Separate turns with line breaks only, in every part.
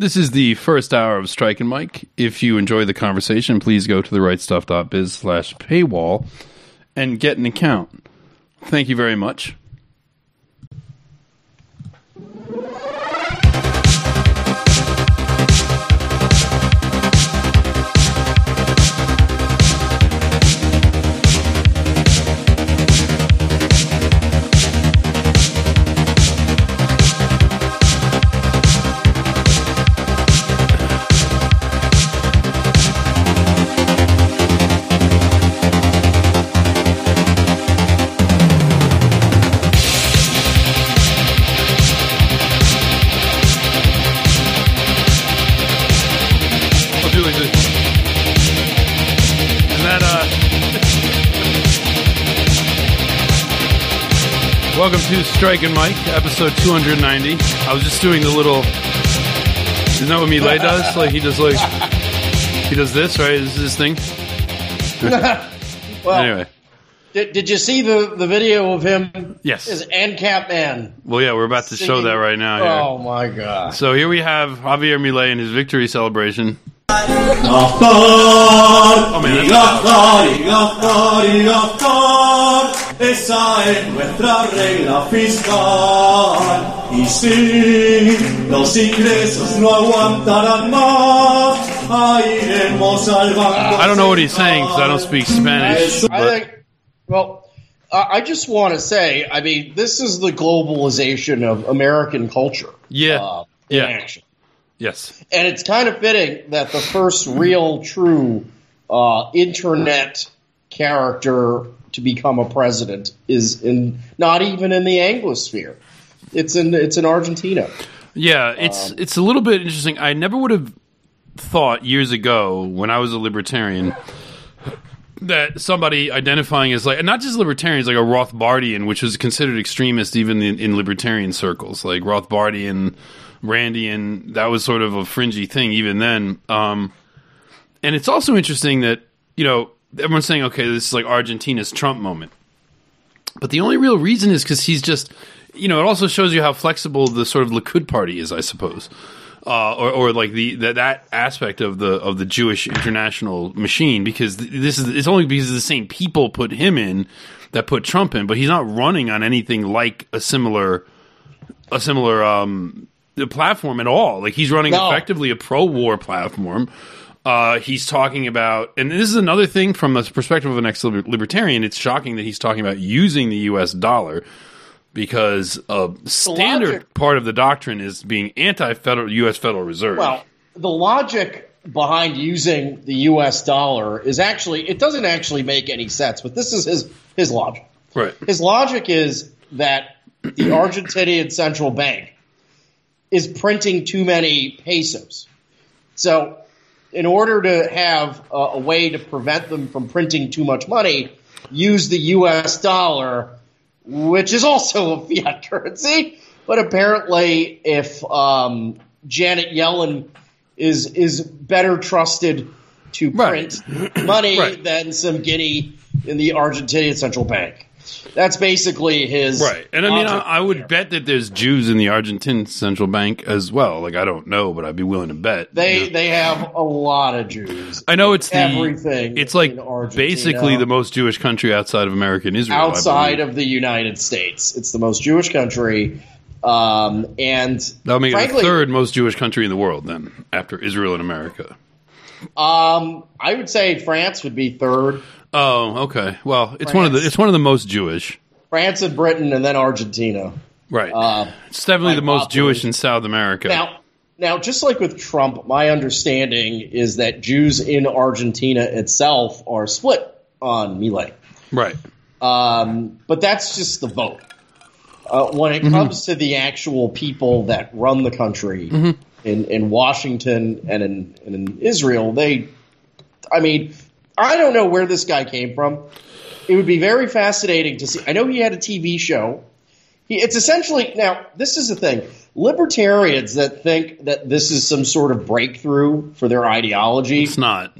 This is the first hour of Strike and Mike. If you enjoy the conversation, please go to the rightstuff.biz slash paywall and get an account. Thank you very much. To Strike and Mike, episode 290. I was just doing the little. Isn't that what Milei does? Like, he does, like. He does this, right? This is his thing?
Well,
Anyway.
did, did you see the, the video of him
Yes.
as ANCAP man?
Well, yeah, we're about to show that right now. Here.
Oh my god!
So here we have Javier Milei and his victory celebration.
Doctor,
man,
esa es nuestra regla fiscal. Y si los ingresos no aguantarán más, a iremos al banco.
I don't know what he's saying because I don't speak Spanish.
I think. Well, I just want to say, I mean, this is the globalization of American culture.
Yeah.
uh, in
Yeah.
action.
yes,
And it's kind of fitting that the first real, true uh, internet character to become a president is in not even in the Anglosphere. It's in it's in Argentina.
yeah, it's it's a little bit interesting. I never would have thought years ago when I was a libertarian that somebody identifying as like and not just libertarians like a Rothbardian, which was considered extremist even in, in libertarian circles, like Rothbardian, Randian, that was sort of a fringy thing even then. Um, and it's also interesting that you know everyone's saying, okay, this is like Argentina's Trump moment, but the only real reason is because he's just, you know, it also shows you how flexible the sort of Likud party is, I suppose uh, or, or like the that, that aspect of the of the Jewish international machine because this is it's only because the same people put him in that put Trump in, but he's not running on anything like a similar a similar um, platform at all. Like he's running
No.
effectively a pro war platform. Uh, he's talking about, and this is another thing from the perspective of an ex libertarian. It's shocking that he's talking about using the U.S. dollar because a standard
logic-
part of the doctrine is being anti-federal U.S. Federal Reserve.
Well, the logic behind using the U.S. dollar is actually it doesn't actually make any sense. But this is his his logic.
right,
His logic is that the Argentinian central bank is printing too many pesos. So, in order to have a, a way to prevent them from printing too much money, use the U.S. dollar, which is also a fiat currency. But apparently, if um, Janet Yellen is is better trusted to
Right.
print money
Right.
than some guinea in the Argentinian central bank. That's basically his
right. And I mean, I, I would bet that there's Jews in the Argentine central bank as well. Like I don't know, but I'd be willing to bet.
They
Yeah.
they have a lot of Jews.
I know it's the
everything.
It's like basically the most Jewish country outside of America and Israel.
Outside of the United States. It's the most Jewish country, um, and
that'll make it the third most Jewish country in the world then, after Israel and America.
Um, I would say France would be third.
Oh, okay. Well, it's one of the it's one of the most Jewish.
France and Britain, and then Argentina.
Right.
Uh,
it's definitely the most. Jewish in South America.
Now, now, just like with Trump, my understanding is that Jews in Argentina itself are split on Milei.
right.
Um, but that's just the vote. Uh, when
Mm-hmm.
it comes to the actual people that run the country
Mm-hmm.
in, in Washington and in, and in Israel, they, I mean, I don't know where this guy came from. It would be very fascinating to see. I know he had a TV show. He, it's essentially now. This is the thing: libertarians that think that this is some sort of breakthrough for their ideology.
It's not.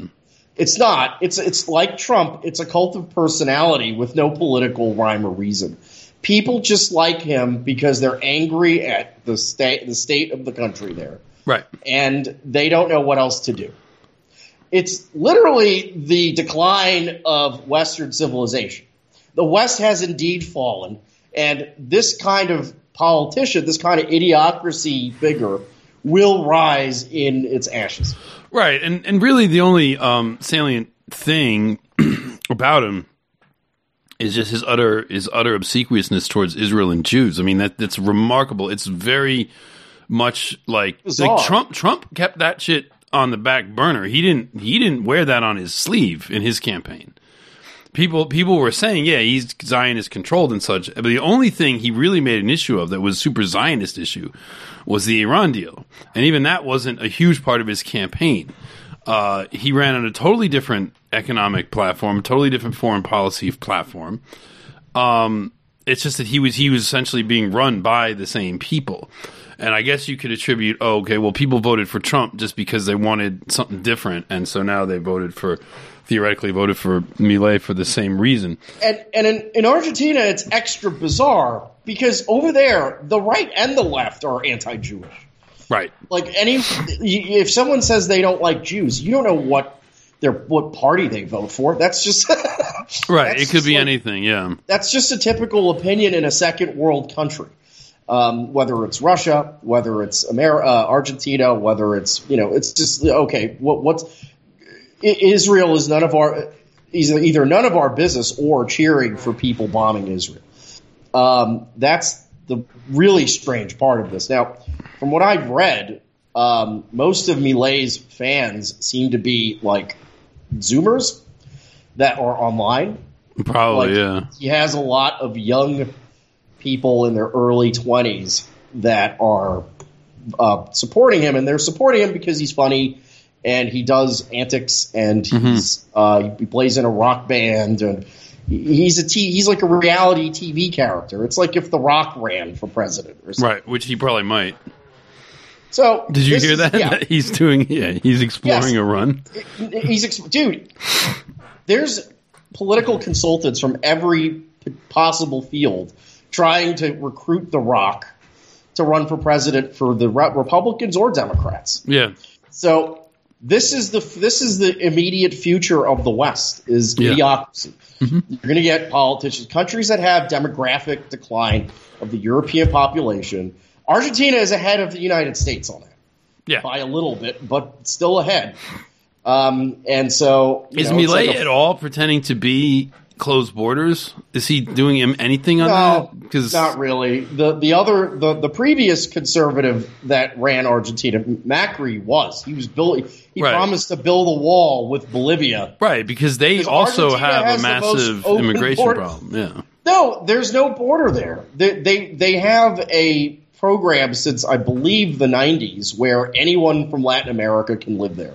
It's not. It's it's like Trump. It's a cult of personality with no political rhyme or reason. People just like him because they're angry at the state the state of the country there.
Right.
and they don't know what else to do. It's literally the decline of Western civilization. The West has indeed fallen, and this kind of politician, this kind of idiocracy figure, will rise in its ashes.
Right, and and really the only um, salient thing about him is just his utter his utter obsequiousness towards Israel and Jews. I mean that that's remarkable. It's very much like, like Trump Trump kept that shit on the back burner. He didn't he didn't wear that on his sleeve in his campaign. People people were saying, yeah, he's Zionist controlled and such. But the only thing he really made an issue of that was super Zionist issue was the Iran deal, and even that wasn't a huge part of his campaign. Uh, he ran on a totally different economic platform, totally different foreign policy platform. Um, it's just that he was he was essentially being run by the same people, and I guess you could attribute, oh, okay, well, people voted for Trump just because they wanted something different, and so now they voted for theoretically voted for Milei for the same reason.
And and in, in Argentina, it's extra bizarre because over there, the right and the left are anti-Jewish.
Right.
Like any, if someone says they don't like Jews, you don't know what their what party they vote for. That's just
Right.
That's
it could be
like-
anything. Yeah.
that's just a typical opinion in a second world country. Um, whether it's Russia, whether it's Amer- uh, Argentina, whether it's you know, it's just okay. What what's Israel is none of our is either none of our business or cheering for people bombing Israel. Um, that's the really strange part of this. Now, from what I've read, um, most of Milei's fans seem to be like Zoomers that are online
Probably.
like,
yeah.
He has a lot of young people in their early 20s that are uh, supporting him, and they're supporting him because he's funny and he does antics and he's uh, he plays in a rock band and he's a t- he's like a reality TV character. It's like if The Rock ran for president or something.
Right. Which he probably might.
So
Did you hear
is-
that?
Yeah.
That he's doing. Yeah. He's exploring
Yes.
a run.
he's ex- dude. There's political consultants from every possible field trying to recruit The Rock to run for president for the Re- Republicans or Democrats.
Yeah.
So this is the this is the immediate future of the West is
Yeah.
idiocracy. You're going to get politicians, countries that have demographic decline of the European population. Argentina is ahead of the United States on that
Yeah.
by a little bit, but still ahead. Um, and so
Is
know,
Milei
like a-
at all pretending to be closed borders? Is he doing him anything on
No,
that? Because
not really. The the other the, the previous conservative that ran Argentina, Macri, was he was building. He
Right.
promised to build a wall with Bolivia.
right, because they also
Argentina
have a massive immigration
border.
problem. Yeah.
No, there's no border there. They they, they have a program since I believe the 90s where anyone from Latin America can live there.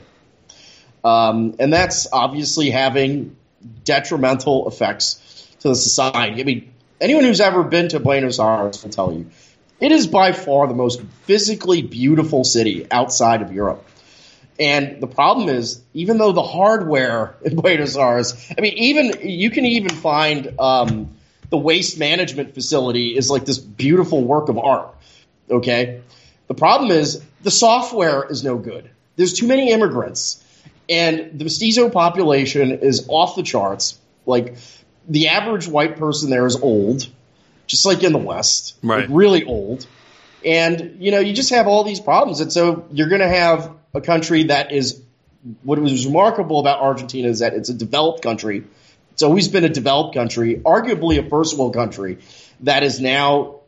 Um, and that's obviously having detrimental effects to the society. I mean, anyone who's ever been to Buenos Aires will tell you it is by far the most physically beautiful city outside of Europe. And the problem is, even though the hardware in Buenos Aires, I mean, even you can even find um, the waste management facility is like this beautiful work of art. Okay, the problem is the software is no good. There's too many immigrants, and the mestizo population is off the charts. Like the average white person there is old, just like in the West,
Right.
like really old. And you know, you just have all these problems, and so you're going to have a country that is. What was remarkable about Argentina is that it's a developed country. It's always been a developed country, arguably a first world country, that is now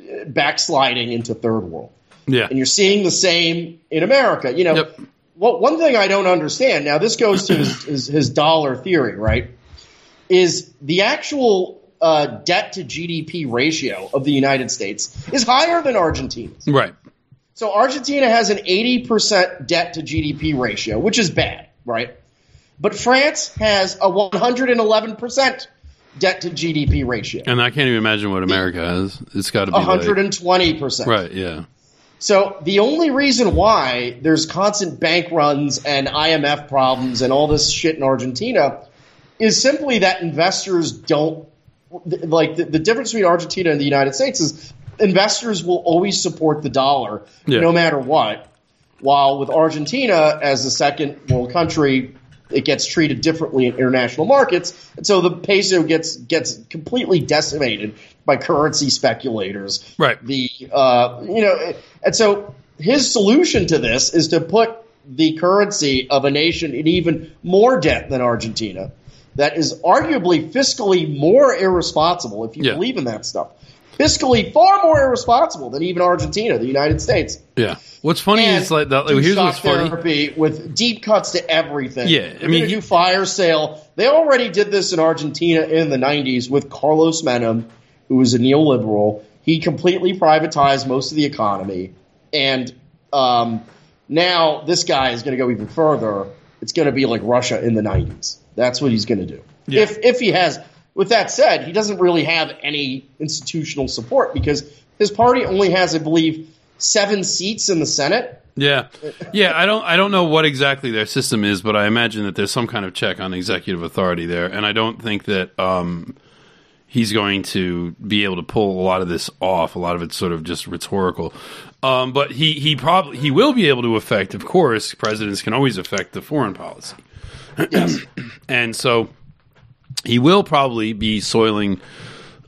uh, backsliding into third world.
Yeah.
And you're seeing the same in America. You know,
Yep.
What one thing I don't understand now. This goes to his, his, his dollar theory, right? Is the actual uh, debt to GDP ratio of the United States is higher than Argentina's.
Right.
So Argentina has an 80% debt to GDP ratio, which is bad, right? But France has a 111% debt to GDP ratio.
And I can't even imagine what America has. It's got to be
120%.
right. Yeah.
So the only reason why there's constant bank runs and IMF problems and all this shit in Argentina is simply that investors don't like the, the difference between Argentina and the United States is investors will always support the dollar
Yeah.
no matter what. While with Argentina, as the second world country, it gets treated differently in international markets, and so the peso gets gets completely decimated by currency speculators.
Right.
The uh, you know, and so his solution to this is to put the currency of a nation in even more debt than Argentina, that is arguably fiscally more irresponsible if you
Yeah.
believe in that stuff. Fiscally far more irresponsible than even Argentina, the United States.
Yeah. What's funny
And
is like that.
do
here's what's funny.
with deep cuts to everything.
Yeah, I mean,
do fire sale. They already did this in Argentina in the '90s with Carlos Menem, who was a neoliberal. He completely privatized most of the economy, and um, now this guy is going to go even further. It's going to be like Russia in the '90s. That's what he's going to do.
Yeah.
If if he has. With that said, he doesn't really have any institutional support because his party only has, I believe, seven seats in the Senate.
Yeah, yeah. I don't. I don't know what exactly their system is, but I imagine that there's some kind of check on executive authority there, and I don't think that um, he's going to be able to pull a lot of this off. A lot of it's sort of just rhetorical. Um, but he he probably he will be able to affect. Of course, presidents can always affect the foreign policy, and so he will probably be soiling.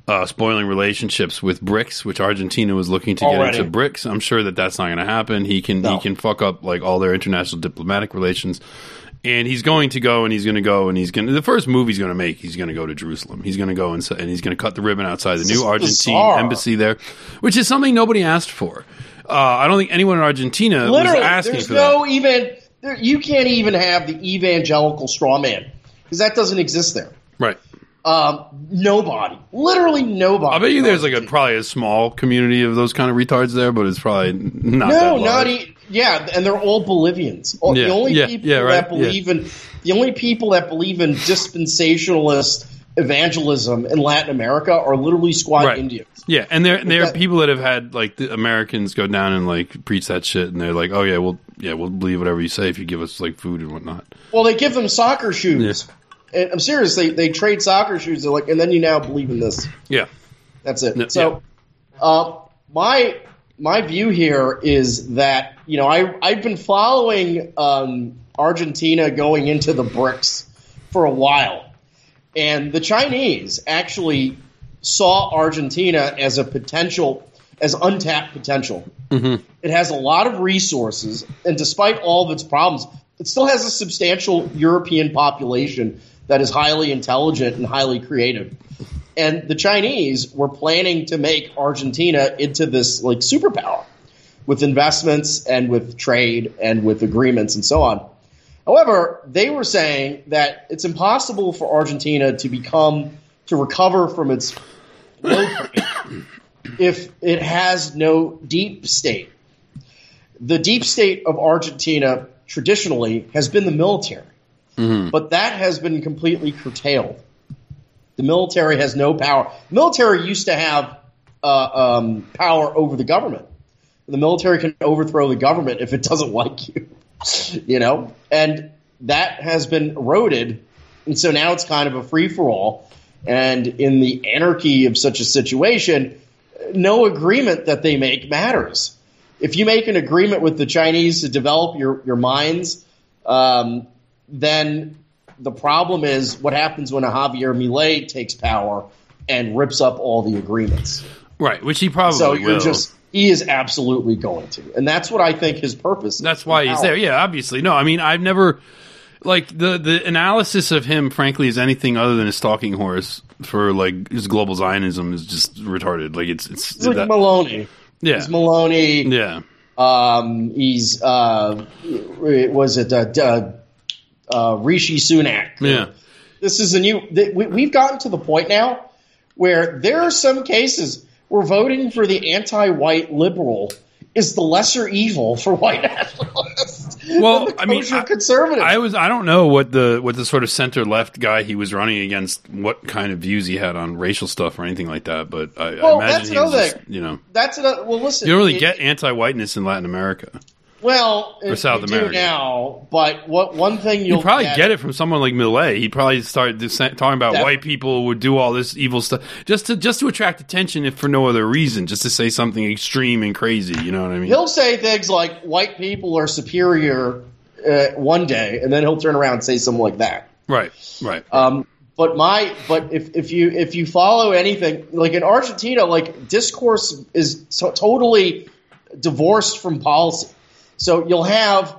Uh, spoiling relationships with BRICS, which Argentina was looking to
Already.
get into BRICS. I'm sure that that's not going to happen. He can he can fuck up like all their international diplomatic relations, and he's going to go and he's going to go and he's going to the first move he's going to make. He's going to go to Jerusalem. He's going to go and, and he's going to cut the ribbon outside the new Argentine
bizarre.
embassy there, which is something nobody asked for. Uh, I don't think anyone in Argentina
Literally,
was asking
there's
for
no
that.
even there, you can't even have the evangelical straw man because that doesn't exist there.
Right.
Um, nobody, literally nobody.
I bet you there's like a probably a small community of those kind of retards there, but it's probably not. that
no, not e- yeah, and they're all Bolivians. All-
Yeah,
The only
yeah,
people
yeah, right,
that believe in the only people that believe in dispensationalist evangelism in Latin America are literally squat
Right.
Indians.
Yeah, and there there are
that-
people that have had like the Americans go down and like preach that shit, and they're like, oh yeah, we'll yeah we'll believe whatever you say if you give us like food and whatnot.
Well, they give them soccer shoes. And I'm serious. They, they trade soccer shoes. They're like, and then you now believe in this.
Yeah,
That's it.
No,
so, uh, my my view here is that you know I I've been following um, Argentina going into the BRICS for a while, and the Chinese actually saw Argentina as a potential as untapped potential. It has a lot of resources, and despite all of its problems, it still has a substantial European population that is highly intelligent and highly creative. And the Chinese were planning to make Argentina into this like superpower with investments and with trade and with agreements and so on. However, they were saying that it's impossible for Argentina to become to recover from its low if it has no deep state. The deep state of Argentina traditionally has been the military, but that has been completely curtailed. The military has no power. The military used to have uh, um, power over the government. The military can overthrow the government if it doesn't like you, you know, and that has been eroded, and so now it's kind of a free for all. And in the anarchy of such a situation, no agreement that they make matters. If you make an agreement with the Chinese to develop your your mines, um, then the problem is what happens when a Javier Milei takes power and rips up all the agreements.
right. Which he probably
So you're
will.
just he is absolutely going to, and that's what I think his purpose. is.
That's why he's there. Yeah, obviously. No, I mean, I've never like the the analysis of him. Frankly, is anything other than a stalking horse for like his global Zionism is just retarded. Like it's it's
He's like
that-
Meloni.
yeah
He's Meloni.
yeah
Um, he's uh, was it uh, uh, uh, Rishi Sunak?
yeah.
This is a new. th- we- We've gotten to the point now where there are some cases where voting for the anti-white liberal is the lesser evil for white nationalists.
Well, I mean, I-
conservative.
I was I don't know what the what the sort of center left guy he was running against what kind of views he had on racial stuff or anything like that. But I,
Well,
I
that's
imagine he was just, you know
That's another, well. Listen,
you don't really
it-
get anti-whiteness in Latin America.
Well,
Or South
you
America.
now, but what one thing you'll
You probably get it from someone like Milei. He'd probably start dis- talking about
Def-
white people would do all this evil stuff just to just to attract attention, if for no other reason, just to say something extreme and crazy. You know what I mean?
He'll say things like white people are superior uh, one day, and then he'll turn around and say something like that.
right, right.
Um, but my, but if, if you if you follow anything like in Argentina, like discourse is to- totally divorced from policy. So you'll have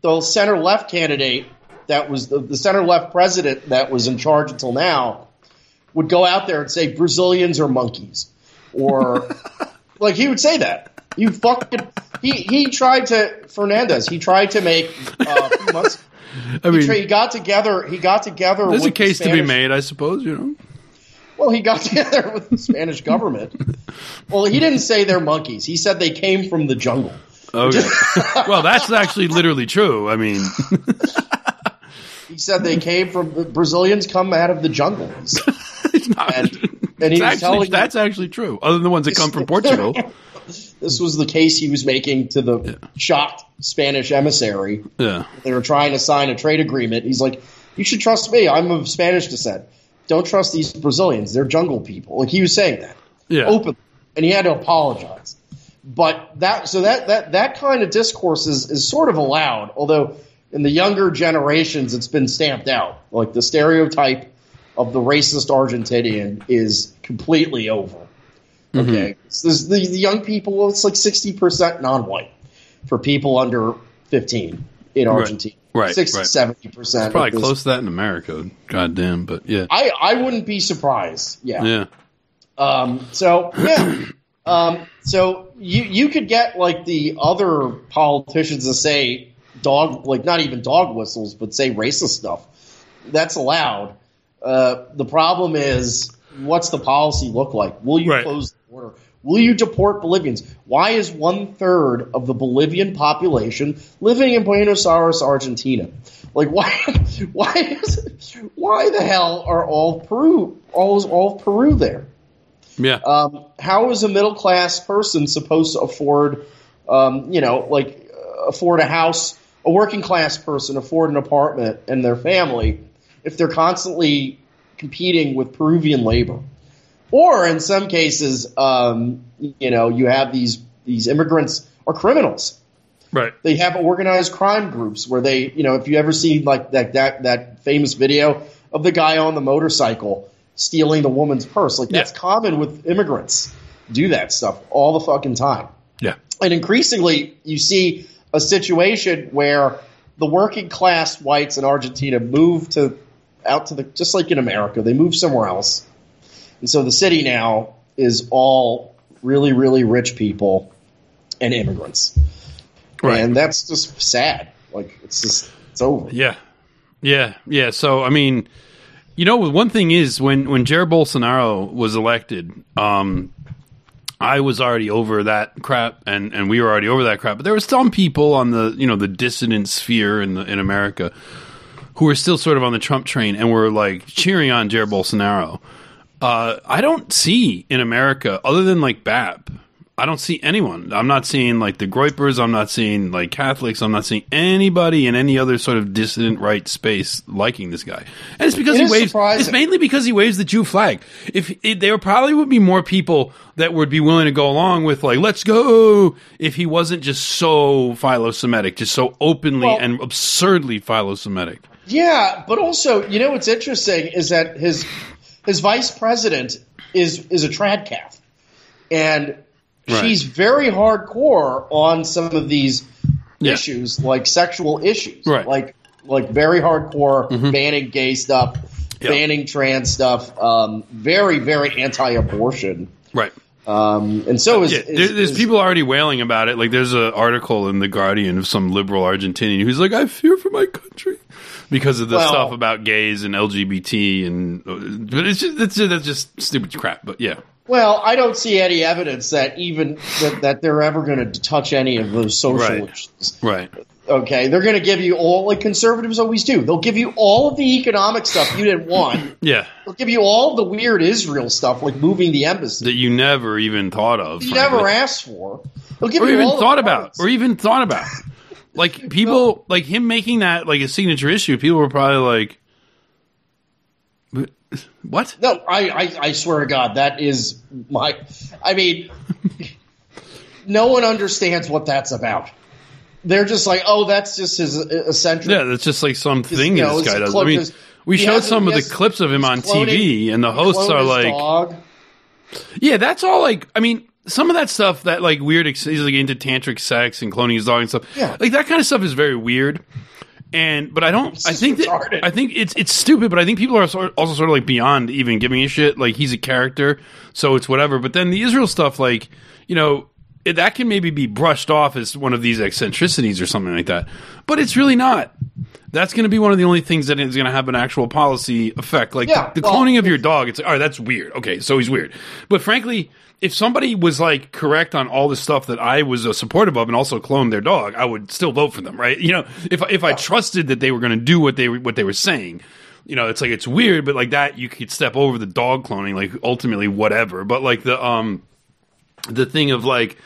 the center left candidate that was the, the center left president that was in charge until now would go out there and say Brazilians are monkeys, or like he would say that. You fucking he he tried to Fernandez. He tried to make uh, a few months.
I
He, tra-
mean,
he got together. He got together.
there's a
with the
case to be made, I suppose. You know.
Well, he got together with the Spanish government. Well, he didn't say they're monkeys. He said they came from the jungle.
Okay. well, that's actually literally true. I mean,
He said they came from the Brazilians come out of the jungles.
it's not.
And, and he
It's
was
actually,
telling
that's actually true. Other than the ones that come from Portugal.
this was the case he was making to the shocked Spanish emissary.
Yeah.
They were trying to sign a trade agreement. He's like, "You should trust me. I'm of Spanish descent. Don't trust these Brazilians. They're jungle people." Like he was saying that.
Yeah.
open, and he had to apologize. But that so that that that kind of discourse is, is sort of allowed, although in the younger generations it's been stamped out. Like the stereotype of the racist Argentinian is completely over. Okay, So the, the young people. It's like sixty percent non-white for people under fifteen in Argentina.
Right,
60,
right.
70 percent.
Probably close to that in America. God damn. But yeah.
I I wouldn't be surprised.
Yeah, Yeah.
Um, so yeah. Um, so you you could get like the other politicians to say dog like not even dog whistles, but say racist stuff. That's allowed. Uh, the problem is, what's the policy look like? Will you
Right.
close the border? Will you deport Bolivians? Why is one third of the Bolivian population living in Buenos Aires, Argentina? Like why? Why is? Why the hell are all Peru? All all of Peru there?
Yeah.
Um, how is a middle class person supposed to afford, um, you know, like uh, afford a house? A working class person afford an apartment and their family if they're constantly competing with Peruvian labor, or in some cases, um, you know, you have these these immigrants are criminals.
right.
They have organized crime groups where they, you know, if you ever see like that that that famous video of the guy on the motorcycle stealing the woman's purse, like that's
Yeah.
common with immigrants. Do that stuff all the fucking time.
Yeah.
And increasingly, you see a situation where the working class whites in Argentina move to out to the just like in America, they move somewhere else, and so the city now is all really really rich people and immigrants,
Right.
and that's just sad. Like it's just it's over.
Yeah, yeah, yeah. So I mean, you know, one thing is when when Jair Bolsonaro was elected, um, I was already over that crap, and and we were already over that crap. But there were some people on the you know the dissident sphere in the in America who were still sort of on the Trump train and were like cheering on Jair Bolsonaro. Uh, I don't see in America other than like BAP. I don't see anyone. I'm not seeing like the Groypers. I'm not seeing like Catholics. I'm not seeing anybody in any other sort of dissident right space liking this guy. And it's because
It
he waves.
surprising.
It's mainly because he waves the Jew flag. If it, there probably would be more people that would be willing to go along with like let's go if he wasn't just so philo-Semitic, just so openly
Well-
and absurdly philo-Semitic.
Yeah, but also, you know what's interesting is that his his vice president is is a trad cath, and
Right.
she's very hardcore on some of these
Yeah.
issues, like sexual issues,
Right.
Like like very hardcore
Mhm.
banning gay stuff,
Yeah.
banning trans stuff, um, very very anti-abortion,
Right.
um, and so is,
Yeah,
is-
there, there's
is-
people already wailing about it. Like, there's an article in the Guardian of some liberal Argentinian who's like, "I fear for my country," because of the
Well-
stuff about gays and LGBT, and but it's just it's just, that's just stupid crap. But yeah,
Well, I don't see any evidence that even that, that they're ever going to touch any of those social
Right.
issues.
right,
Okay, they're going to give you all like conservatives always do. They'll give you all of the economic stuff you didn't want.
yeah,
They'll give you all the weird Israel stuff, like moving the embassy
that you never even thought of,
you
frankly.
never asked for. They'll give
or
you
even thought about, or even thought about. like people like him making that like a signature issue. People were probably like, "What?"
No, I, I, I swear to God, that is my. I mean, no one understands what that's about. They're just like, oh, that's just his eccentric.
Yeah, that's just like some thing
you know,
this guy does. I mean,
'cause
we showed
has-
some of the clips of him on
cloning-
TV, and the hosts are like,
dog.
Yeah, that's all. Like, I mean, some of that stuff, that like weird, he's like into tantric sex and cloning his dog and stuff.
Yeah.
like that kind of stuff is very weird. And but I don't. I think that. I think it's it's stupid. But I think people are sort also sort of like beyond even giving a shit. Like he's a character, so it's whatever. But then the Israel stuff, like you know. It, that can maybe be brushed off as one of these eccentricities or something like that, but it's really not. That's going to be one of the only things that is going to have an actual policy effect. Like
Yeah,
the, the
well-
cloning of your dog, it's like, all right, that's weird. Okay, so he's weird. But frankly, if somebody was like correct on all the stuff that I was uh, supportive of and also cloned their dog, I would still vote for them, right? You know, if if I trusted that they were going to do what they were- what they were saying, you know, it's like it's weird, but like that you could step over the dog cloning, like ultimately whatever. But like the um the thing of like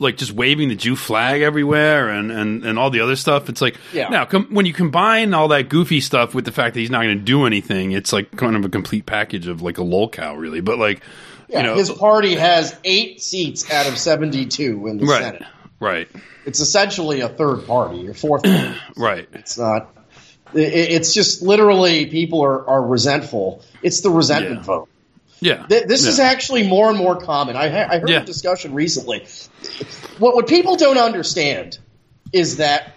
like just waving the Jew flag everywhere and and and all the other stuff. It's like
Yeah.
now com- when you combine all that goofy stuff with the fact that he's not going to do anything, it's like kind of a complete package of like a lol cow, really. But like
Yeah,
you know,
his party has eight seats out of seventy-two in the
right,
Senate.
right,
It's essentially a third party or fourth. party.
right.
It's not. i- i- It's just literally people are, are resentful. It's the resentment
Yeah.
vote.
Yeah,
Th- This is actually more and more common. I, ha- I heard
Yeah.
a discussion recently. What, what people don't understand is that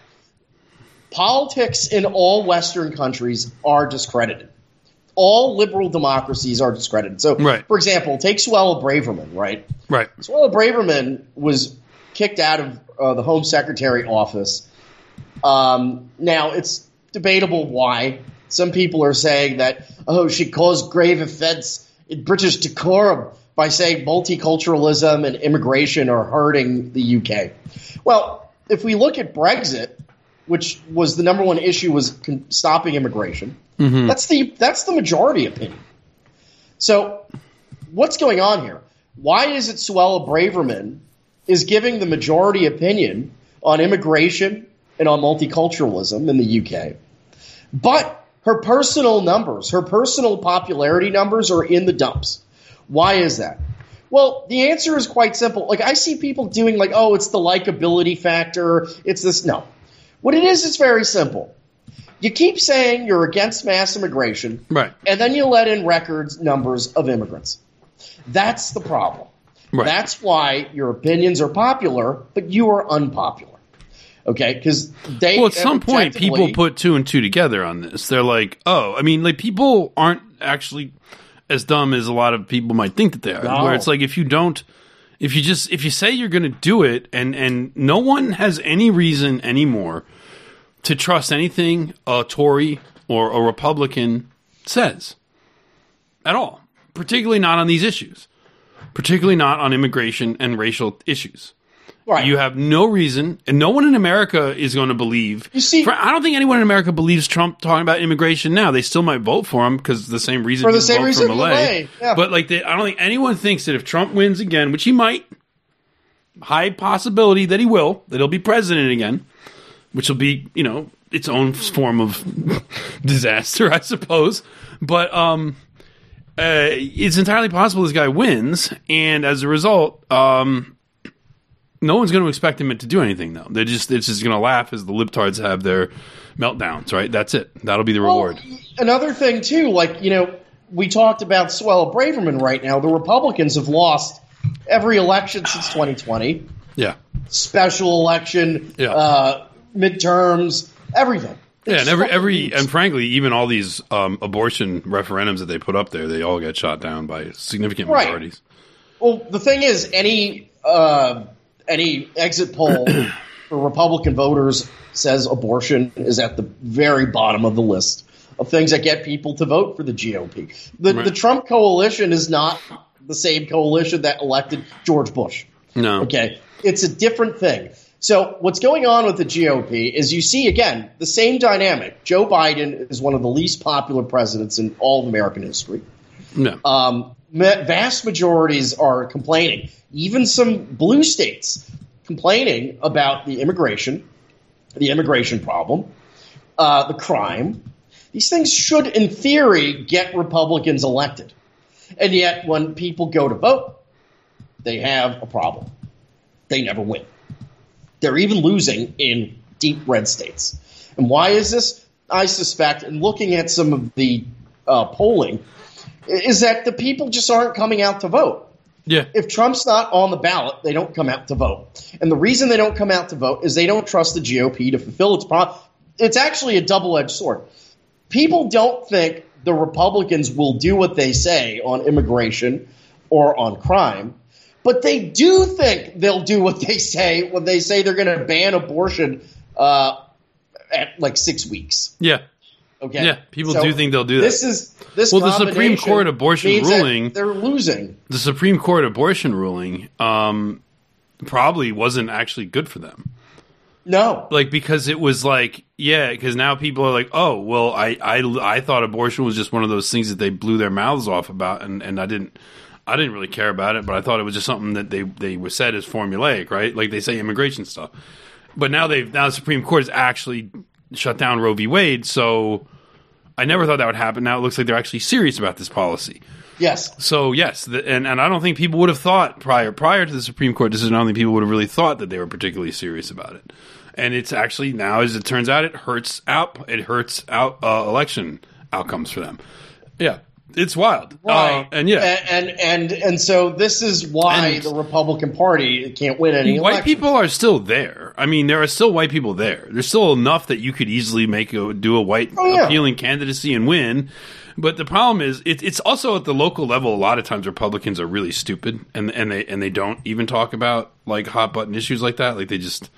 politics in all Western countries are discredited. All liberal democracies are discredited. So,
Right.
for example, take Suella Braverman, right?
right.
Suella Braverman was kicked out of uh, the Home Secretary office. Um, now, it's debatable why. Some people are saying that, oh, she caused grave offense in British decorum by saying multiculturalism and immigration are hurting the UK. Well, if we look at Brexit, which was the number one issue was con- stopping immigration, Mm-hmm. that's the that's the majority opinion. So, what's going on here? Why is it Suella Braverman is giving the majority opinion on immigration and on multiculturalism in the UK, but her personal numbers, her personal popularity numbers are in the dumps? Why is that? Well, the answer is quite simple. Like I see people doing like, oh, it's the likability factor. It's this. No, what it is is very simple. You keep saying you're against mass immigration,
Right.
and then you let in records numbers of immigrants. That's the problem.
Right.
That's why your opinions are popular, but you are unpopular. Okay, because they.
Well, at some point, people put two and two together on this. They're like, oh, I mean, like people aren't actually as dumb as a lot of people might think that they are.
No.
Where it's like if you don't, if you just if you say you're going to do it, and and no one has any reason anymore to trust anything a Tory or a Republican says at all, particularly not on these issues, particularly not on immigration and racial issues.
Right.
You have no reason, and no one in America is going to believe.
You see-
For- I don't think anyone in America believes Trump talking about immigration now. They still might vote for him because the same reason
For the same reason
for
for
Milei.
Milei, yeah.
But like, they, I don't think anyone thinks that if Trump wins again, which he might, high possibility that he will, that he'll be president again, which will be you know its own form of disaster, I suppose. But um, uh, it's entirely possible this guy wins, and as a result, um, no one's going to expect him to do anything. Though they're just it's just going to laugh as the libtards have their meltdowns. Right? That's it. That'll be the
Well,
reward.
another thing too, like you know, we talked about Suella Braverman right now. The Republicans have lost every election since 2020.
Yeah.
Special election,
Yeah.
uh, midterms, everything.
Yeah, and every every and frankly, even all these um, abortion referendums that they put up there, they all get shot down by significant
Right.
majorities.
Well, the thing is, any uh, any exit poll for Republican voters says abortion is at the very bottom of the list of things that get people to vote for the GOP. The,
Right.
the Trump coalition is not the same coalition that elected George Bush.
No,
Okay, it's a different thing. So what's going on with the GOP is you see again the same dynamic. Joe Biden is one of the least popular presidents in all of American history
no,
um, vast majorities are complaining. Even some blue states complaining about the immigration the immigration problem, uh, the crime. These things should, in theory, get Republicans elected. And yet, when people go to vote, they have a problem. They never win. They're even losing in deep red states. And why is this? I suspect, and looking at some of the uh, polling, is that the people just aren't coming out to vote.
Yeah.
If Trump's not on the ballot, they don't come out to vote. And the reason they don't come out to vote is they don't trust the GOP to fulfill its promise. It's actually a double edged sword. People don't think the Republicans will do what they say on immigration or on crime, but they do think they'll do what they say when they say they're going to ban abortion uh, at like six weeks.
Yeah.
Okay.
Yeah, people
So
do think they'll do that.
This is this.
Well, the Supreme Court abortion ruling-
they're losing.
the Supreme Court abortion ruling um, probably wasn't actually good for them.
No,
Like because it was like yeah, because now people are like, oh well, I, I I thought abortion was just one of those things that they blew their mouths off about, and, and I didn't I didn't really care about it, but I thought it was just something that they they were said as formulaic, right? Like they say immigration stuff. But now they've now the Supreme Court has actually shut down Roe v. Wade, so I never thought that would happen. Now it looks like they're actually serious about this policy.
yes,
So yes, the, and and I don't think people would have thought prior prior to the Supreme Court decision. I don't think people would have really thought that they were particularly serious about it. And it's actually now, as it turns out, it hurts out. It hurts out uh, election outcomes for them. Yeah, it's wild.
right.
Uh, and yeah,
and, and and and so this is why
And-
the Republican Party can't win any.
white
elections.
people are still there. I mean, there are still white people there. There's still enough that you could easily make a, do a white
Oh, yeah.
appealing candidacy and win. But the problem is, it, it's also at the local level. A lot of times, Republicans are really stupid, and and they and they don't even talk about like hot button issues like that. Like they just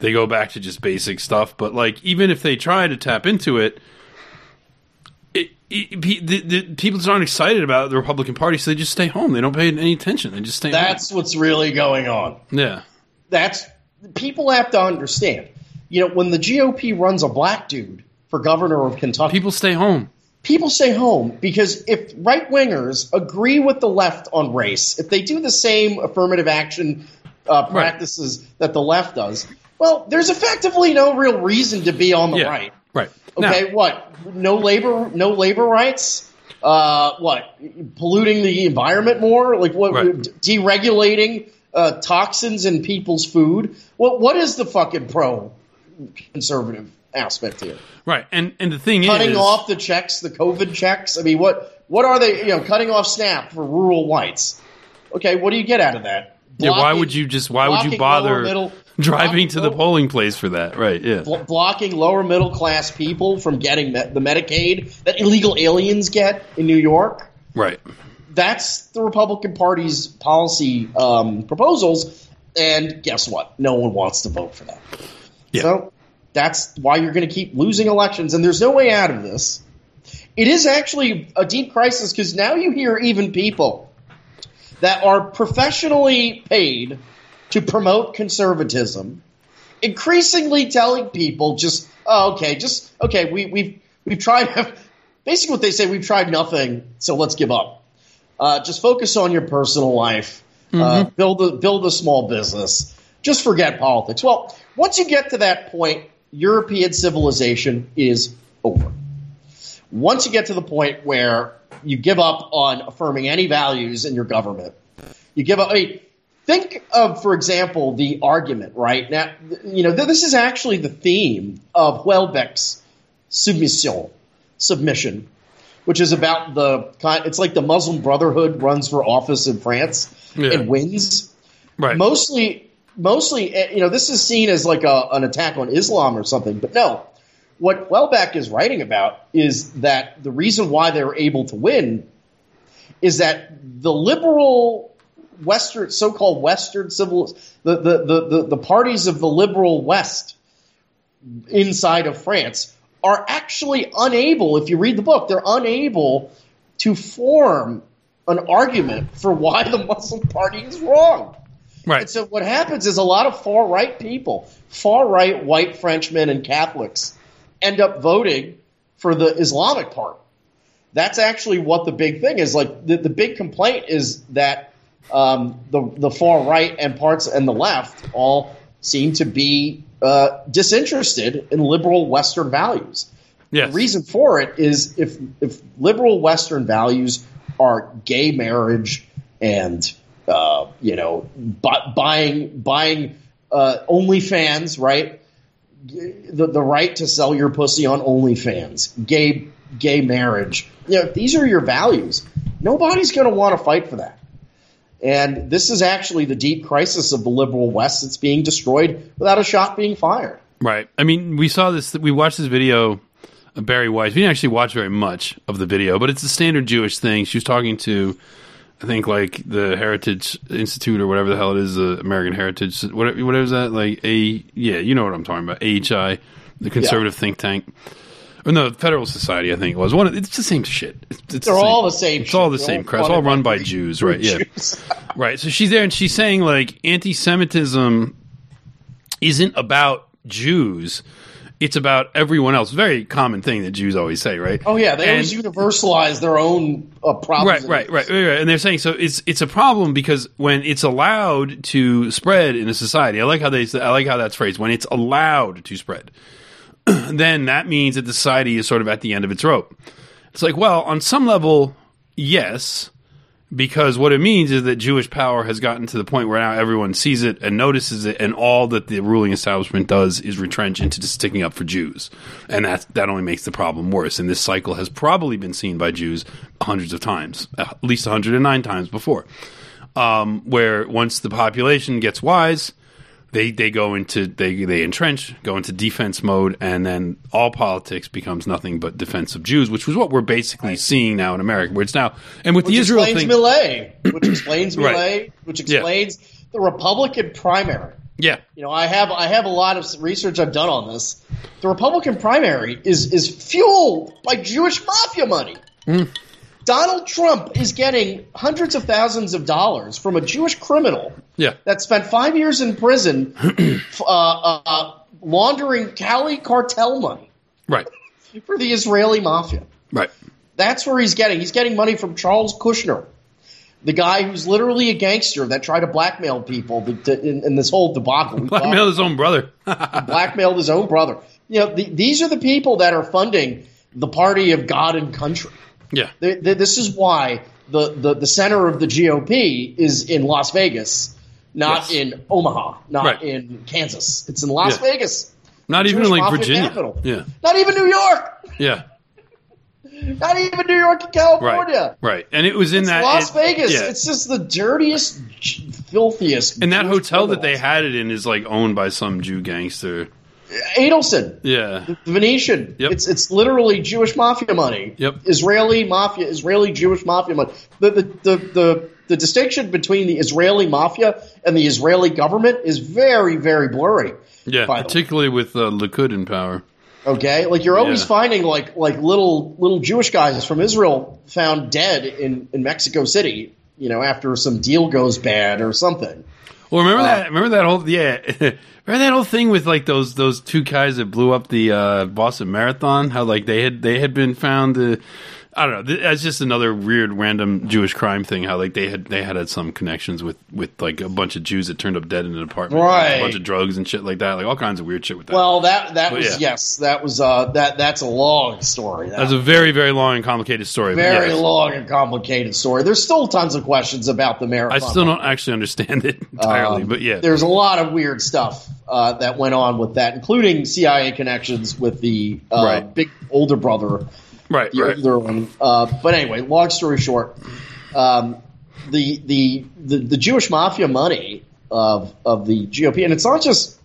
they go back to just basic stuff. But like even if they try to tap into it. It, it, pe- the, the, people aren't excited about the Republican Party, so they just stay home. They don't pay any attention. They just stay
That's what's really going on.
Yeah.
That's people have to understand. You know, when the GOP runs a black dude for governor of Kentucky,
People stay home.
people stay home because if right wingers agree with the left on race, if they do the same affirmative action uh, practices that the left does, well, there's effectively no real reason to be on the
Yeah.
right.
Right.
Okay,
Now-
what? No labor, no labor rights. Uh, what? Polluting the environment more? Like what?
Right.
Deregulating uh, toxins in people's food. What? What is the fucking pro conservative aspect here?
Right, and and the thing is
Cutting
is,
off the checks, the COVID checks. I mean, what? What are they? You know, cutting off SNAP for rural whites. Okay, what do you get out of that?
yeah, why would you just why would you bother
middle-
driving to the polling place for that? Right, yeah,
blo- blocking lower middle class people from getting me- the Medicaid that illegal aliens get in New York.
right,
That's the Republican Party's policy um, proposals, and guess what? No one wants to vote for that.
Yeah.
So that's why you're going to keep losing elections, and there's no way out of this. It is actually a deep crisis because now you hear even people that are professionally paid to promote conservatism increasingly telling people just oh, okay just okay we, we've we've tried basically what they say we've tried nothing so let's give up. Uh, just focus on your personal life. Uh, build a build a small business. Just forget politics. Well once you get to that point european civilization is over. Once you get to the point where you give up on affirming any values in your government, you give up. I mean, think of, for example, the argument, right? Now, you know, th- this is actually the theme of Houellebecq's submission, submission, which is about the kind. It's like the Muslim Brotherhood runs for office in France
Yeah.
and wins
right.
mostly mostly eh, you know this is seen as like a, an attack on islam or something but no what Welbeck is writing about is that the reason why they were able to win is that the liberal western so-called western civil the, the, the, the, parties of the liberal west inside of france are actually unable if you read the book they're unable to form an argument for why the muslim party is wrong
right,
and so what happens is a lot of far right people, far right white Frenchmen and Catholics, end up voting for the Islamic part. That's actually what the big thing is. Like the, the big complaint is that um, the the far right and parts and the left all seem to be uh, disinterested in liberal Western values.
Yes.
The reason for it is if if liberal Western values are gay marriage and uh, you know bu- buying buying uh, OnlyFans, right? The the right to sell your pussy on OnlyFans, gay gay marriage. You know, if these are your values, nobody's going to want to fight for that. And this is actually the deep crisis of the liberal West. that's being destroyed without a shot being fired.
Right. I mean, we saw this. We watched this video of Bari Weiss. We didn't actually watch very much of the video, but it's a standard Jewish thing. She was talking to, I think, like the Heritage Institute or whatever the hell it is, the American Heritage, whatever, whatever is that? Like a yeah, you know what I'm talking about. AHI, the conservative think tank. Or no, Federal Society, I think it was. One. Of, it's the same shit. It's, it's
They're
the
all the
same. It's all the same crap. It's all run by Jews, right? Yeah.
Jews.
Right. So she's there and she's saying like anti-Semitism isn't about Jews. It's about everyone else. Very common thing that Jews always say, right?
Oh yeah, they
And-
always universalize their own uh, problems.
Right, right, right, right, right. And they're saying so it's it's a problem because when it's allowed to spread in a society, I like how they I like how that's phrased. When it's allowed to spread, then that means that the society is sort of at the end of its rope. It's like, well, on some level, yes, because what it means is that Jewish power has gotten to the point where now everyone sees it and notices it, and all that the ruling establishment does is retrench into just sticking up for Jews, and that that only makes the problem worse. And this cycle has probably been seen by Jews hundreds of times, at least 109 times before, um, where once the population gets wise, they they go into they they entrench, go into defense mode, and then all politics becomes nothing but defense of Jews, which was what we're basically seeing now in America, where it's now and with
Which
the Israel
explains
thing,
Milei, which explains
Right.
Milei, which
Yeah.
explains the Republican primary.
yeah,
You know, I have I have a lot of research I've done on this. The Republican primary is is fueled by Jewish mafia money.
Hmm.
Donald Trump is getting hundreds of thousands of dollars from a Jewish criminal
yeah,
that spent five years in prison uh, uh, laundering Cali cartel money
right,
for the Israeli mafia.
right,
That's where he's getting. He's getting money from Charles Kushner, the guy who's literally a gangster that tried to blackmail people to, to, in, in this whole debacle. We
blackmail his own brother.
blackmailed his own brother. You know, the, these are the people that are funding the party of God and country.
Yeah,
Th- th- This is why the, the, the center of the GOP is in Las Vegas, not
Yes.
in Omaha, not
Right.
in Kansas. It's in Las
Yeah.
Vegas.
not even in like Virginia.
capital.
Yeah,
Not even New York.
yeah,
Not even New York and California.
right. And it was in
It's
that
Las
it-
Vegas.
Yeah.
It's just the dirtiest, filthiest.
and that hotel that they had it in is like owned by some Jew gangster.
Adelson,
Yeah,
the Venetian.
Yep.
It's it's literally Jewish mafia money.
Yep.
Israeli mafia, Israeli Jewish mafia money. The the, the the the distinction between the Israeli mafia and the Israeli government is very very blurry.
yeah. Particularly with uh, Likud in power.
Okay, like you're always
Yeah.
finding like like little little Jewish guys from Israel found dead in in Mexico City. You know, after some deal goes bad or something.
Well, remember
Uh,
that? Remember that whole yeah. remember that whole thing with like those those two guys that blew up the uh, Boston Marathon? How like they had they had been found. Uh, I don't know. That's just another weird random Jewish crime thing. How like they had they had had some connections with with like a bunch of Jews that turned up dead in an apartment,
Right.
A bunch of drugs and shit like that. Like all kinds of weird shit with that.
Well, that that
But
was
yeah.
yes, that was uh that that's a long story. That
that's a very very long and complicated story.
very
yes.
long and complicated story. There's still tons of questions about the marathon.
I still don't actually understand it entirely,
Um,
but yeah,
there's a lot of weird stuff uh, that went on with that, including CIA connections with the uh,
Right.
big older brother,
right,
the
right.
one. Uh, but anyway, long story short, um, the, the the the Jewish mafia money of of the GOP, and it's not just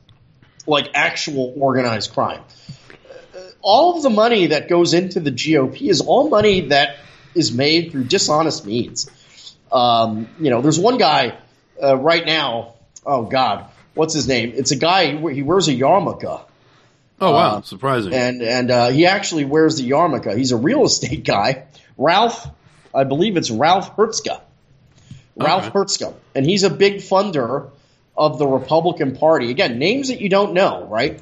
like actual organized crime. Uh, All of the money that goes into the GOP is all money that is made through dishonest means. Um, you know, there's one guy uh, right now. Oh God, what's his name? It's a guy. He wears a yarmulke
Oh wow,
uh,
surprising.
and and uh, he actually wears the yarmulke. He's a real estate guy, Ralph. I believe it's Ralph Herzka. Ralph
Okay.
Herzka, and he's a big funder of the Republican Party. Again, names that you don't know, right?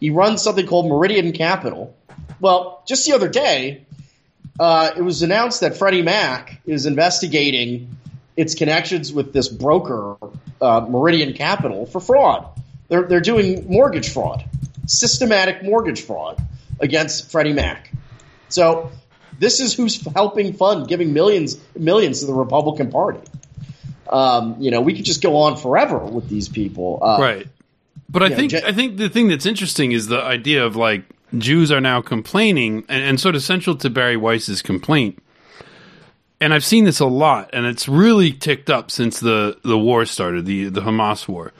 He runs something called Meridian Capital. Well, just the other day, uh, it was announced that Freddie Mac is investigating its connections with this broker, uh, Meridian Capital, for fraud. They're they're doing mortgage fraud, systematic mortgage fraud against Freddie Mac. So this is who's helping fund giving millions millions to the Republican Party. Um, you know, we could just go on forever with these people. Uh,
right. But I think
Je-
I think the thing that's interesting is the idea of like Jews are now complaining, and, and sort of central to Bari Weiss's complaint. And I've seen this a lot, and it's really ticked up since the, the war started, the the Hamas war,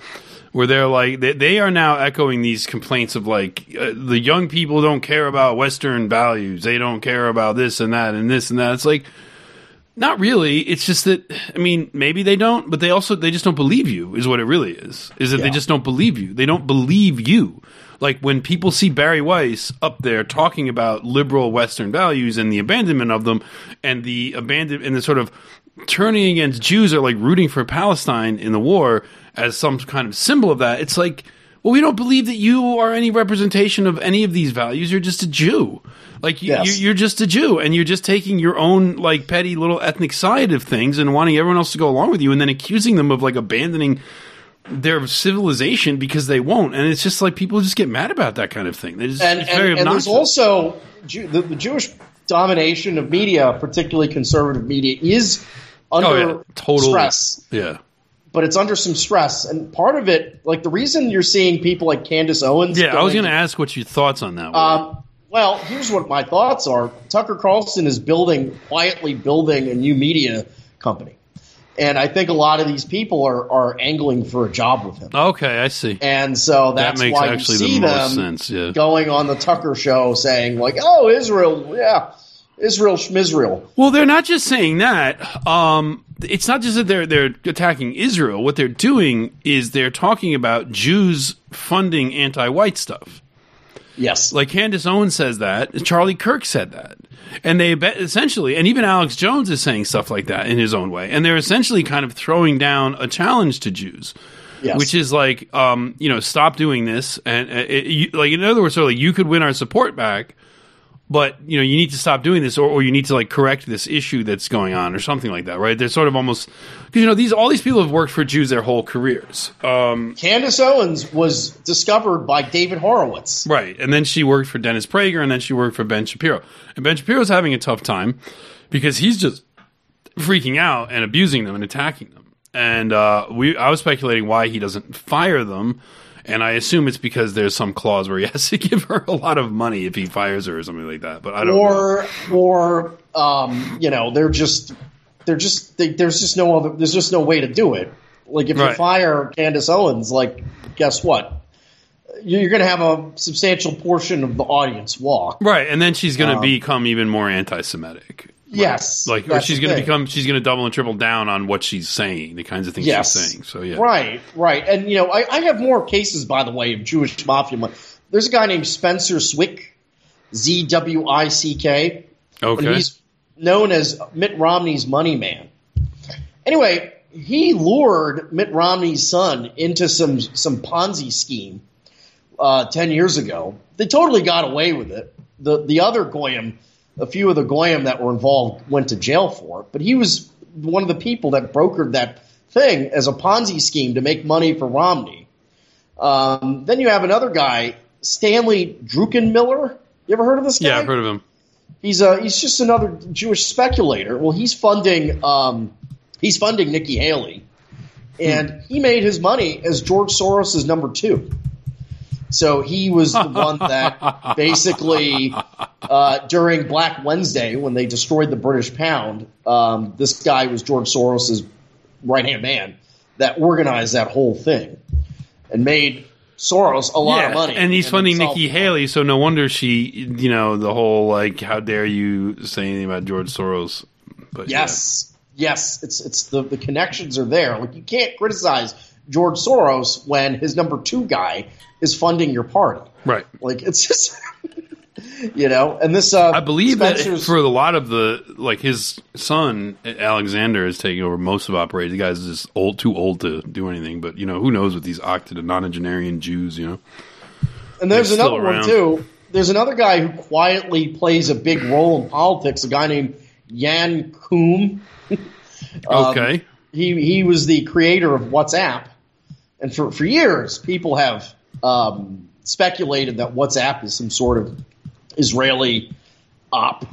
where they're like they, they are now echoing these complaints of like uh, the young people don't care about Western values, they don't care about this and that and this and that. It's like not really. It's just that I mean, maybe they don't, but they also they just don't believe you. Is what it really is. Is that they just don't believe you. They don't believe you. Like when people see Bari Weiss up there talking about liberal Western values and the abandonment of them, and the abandon and the sort of turning against Jews or like rooting for Palestine in the war as some kind of symbol of that. It's like, well, we don't believe that you are any representation of any of these values. You're just a Jew. Like you,
Yes.
you, you're just a Jew, and you're just taking your own like petty little ethnic side of things and wanting everyone else to go along with you, and then accusing them of like abandoning their civilization because they won't. And it's just like people just get mad about that kind of thing. Just,
and,
it's
and,
very
and
obnoxious.
there's also Jew, the, the Jewish domination of media, particularly conservative media, is under
oh yeah, total
stress.
Yeah,
But it's under some stress, and part of it, like the reason you're seeing people like Candace Owens.
yeah. I was
going
going to ask what your thoughts on that. were.
Um, well, here's what my thoughts are. Tucker Carlson is building quietly building a new media company, and I think a lot of these people are are angling for a job with him,
okay, I see.
and so that's
that makes
why
actually
you see
the
them
most sense. Yeah.
going on the Tucker show saying like, "Oh, Israel, yeah, Israel, Schmizrael."
Well, they're not just saying that. Um, it's not just that they're they're attacking Israel. What they're doing is they're talking about Jews funding anti-white stuff.
Yes,
Like Candace Owens says that. Charlie Kirk said that. And they essentially, and even Alex Jones is saying stuff like that in his own way. And they're essentially kind of throwing down a challenge to Jews.
yes.
Which is like, um, you know, stop doing this, and uh, it, you, like in other words, sort of like you could win our support back, but you know you need to stop doing this, or, or you need to like correct this issue that's going on, or something like that, right? They're sort of almost because you know these all these people have worked for Jews their whole careers, um,
Candace Owens was discovered by David Horowitz.
right? And then she worked for Dennis Prager, and then she worked for Ben Shapiro, and Ben Shapiro's having a tough time because he's just freaking out and abusing them and attacking them. And uh, we, I was speculating why he doesn't fire them, and I assume it's because there's some clause where he has to give her a lot of money if he fires her or something like that. But I don't know.
or or um, you know they're just they're just they, there's just no other there's just no way to do it. Like if you fire Candace Owens, like guess what? You're going to have a substantial portion of the audience walk.
Right, and then she's going to
Um,
become even more anti-Semitic.
Yes,
Like, or she's going to become, she's going to double and triple down on what she's saying, the kinds of things
Yes.
she's saying. So yeah,
Right, right. And, you know, I, I have more cases, by the way, of Jewish mafia money. There's a guy named Spencer Zwick, Z W I C K.
okay,
And he's known as Mitt Romney's money man. Anyway, he lured Mitt Romney's son into some some Ponzi scheme uh, ten years ago. They totally got away with it. The the other goyim, a few of the goyim that were involved, went to jail for it. But he was one of the people that brokered that thing as a Ponzi scheme to make money for Romney. Um, then you have another guy, Stanley Druckenmiller. You ever heard of this guy?
yeah, I've heard of him.
He's uh he's just another Jewish speculator. Well, he's funding um he's funding Nikki Haley, and he made his money as George Soros' number two. So he was the one that basically uh, during Black Wednesday when they destroyed the British pound, um, this guy was George Soros' right hand man that organized that whole thing and made Soros a lot
yeah,
of money.
and he's
and
funding Nikki Haley, so no wonder she, you know, the whole like, how dare you say anything about George Soros? But yeah.
Yes, yes, it's it's the the connections are there. Like you can't criticize George Soros when his number two guy is funding your party.
right.
Like it's just you know. And this uh,
I believe that for a lot of the like his son Alexander is taking over most of operations. The guy's just old, too old to do anything. But you know, who knows with these octogenarian Jews? You know,
and there's
they're
another one too. There's another guy who quietly plays a big role in politics. A guy named Jan Koum. Um,
okay,
he he was the creator of WhatsApp, and for for years, people have um, speculated that WhatsApp is some sort of Israeli op.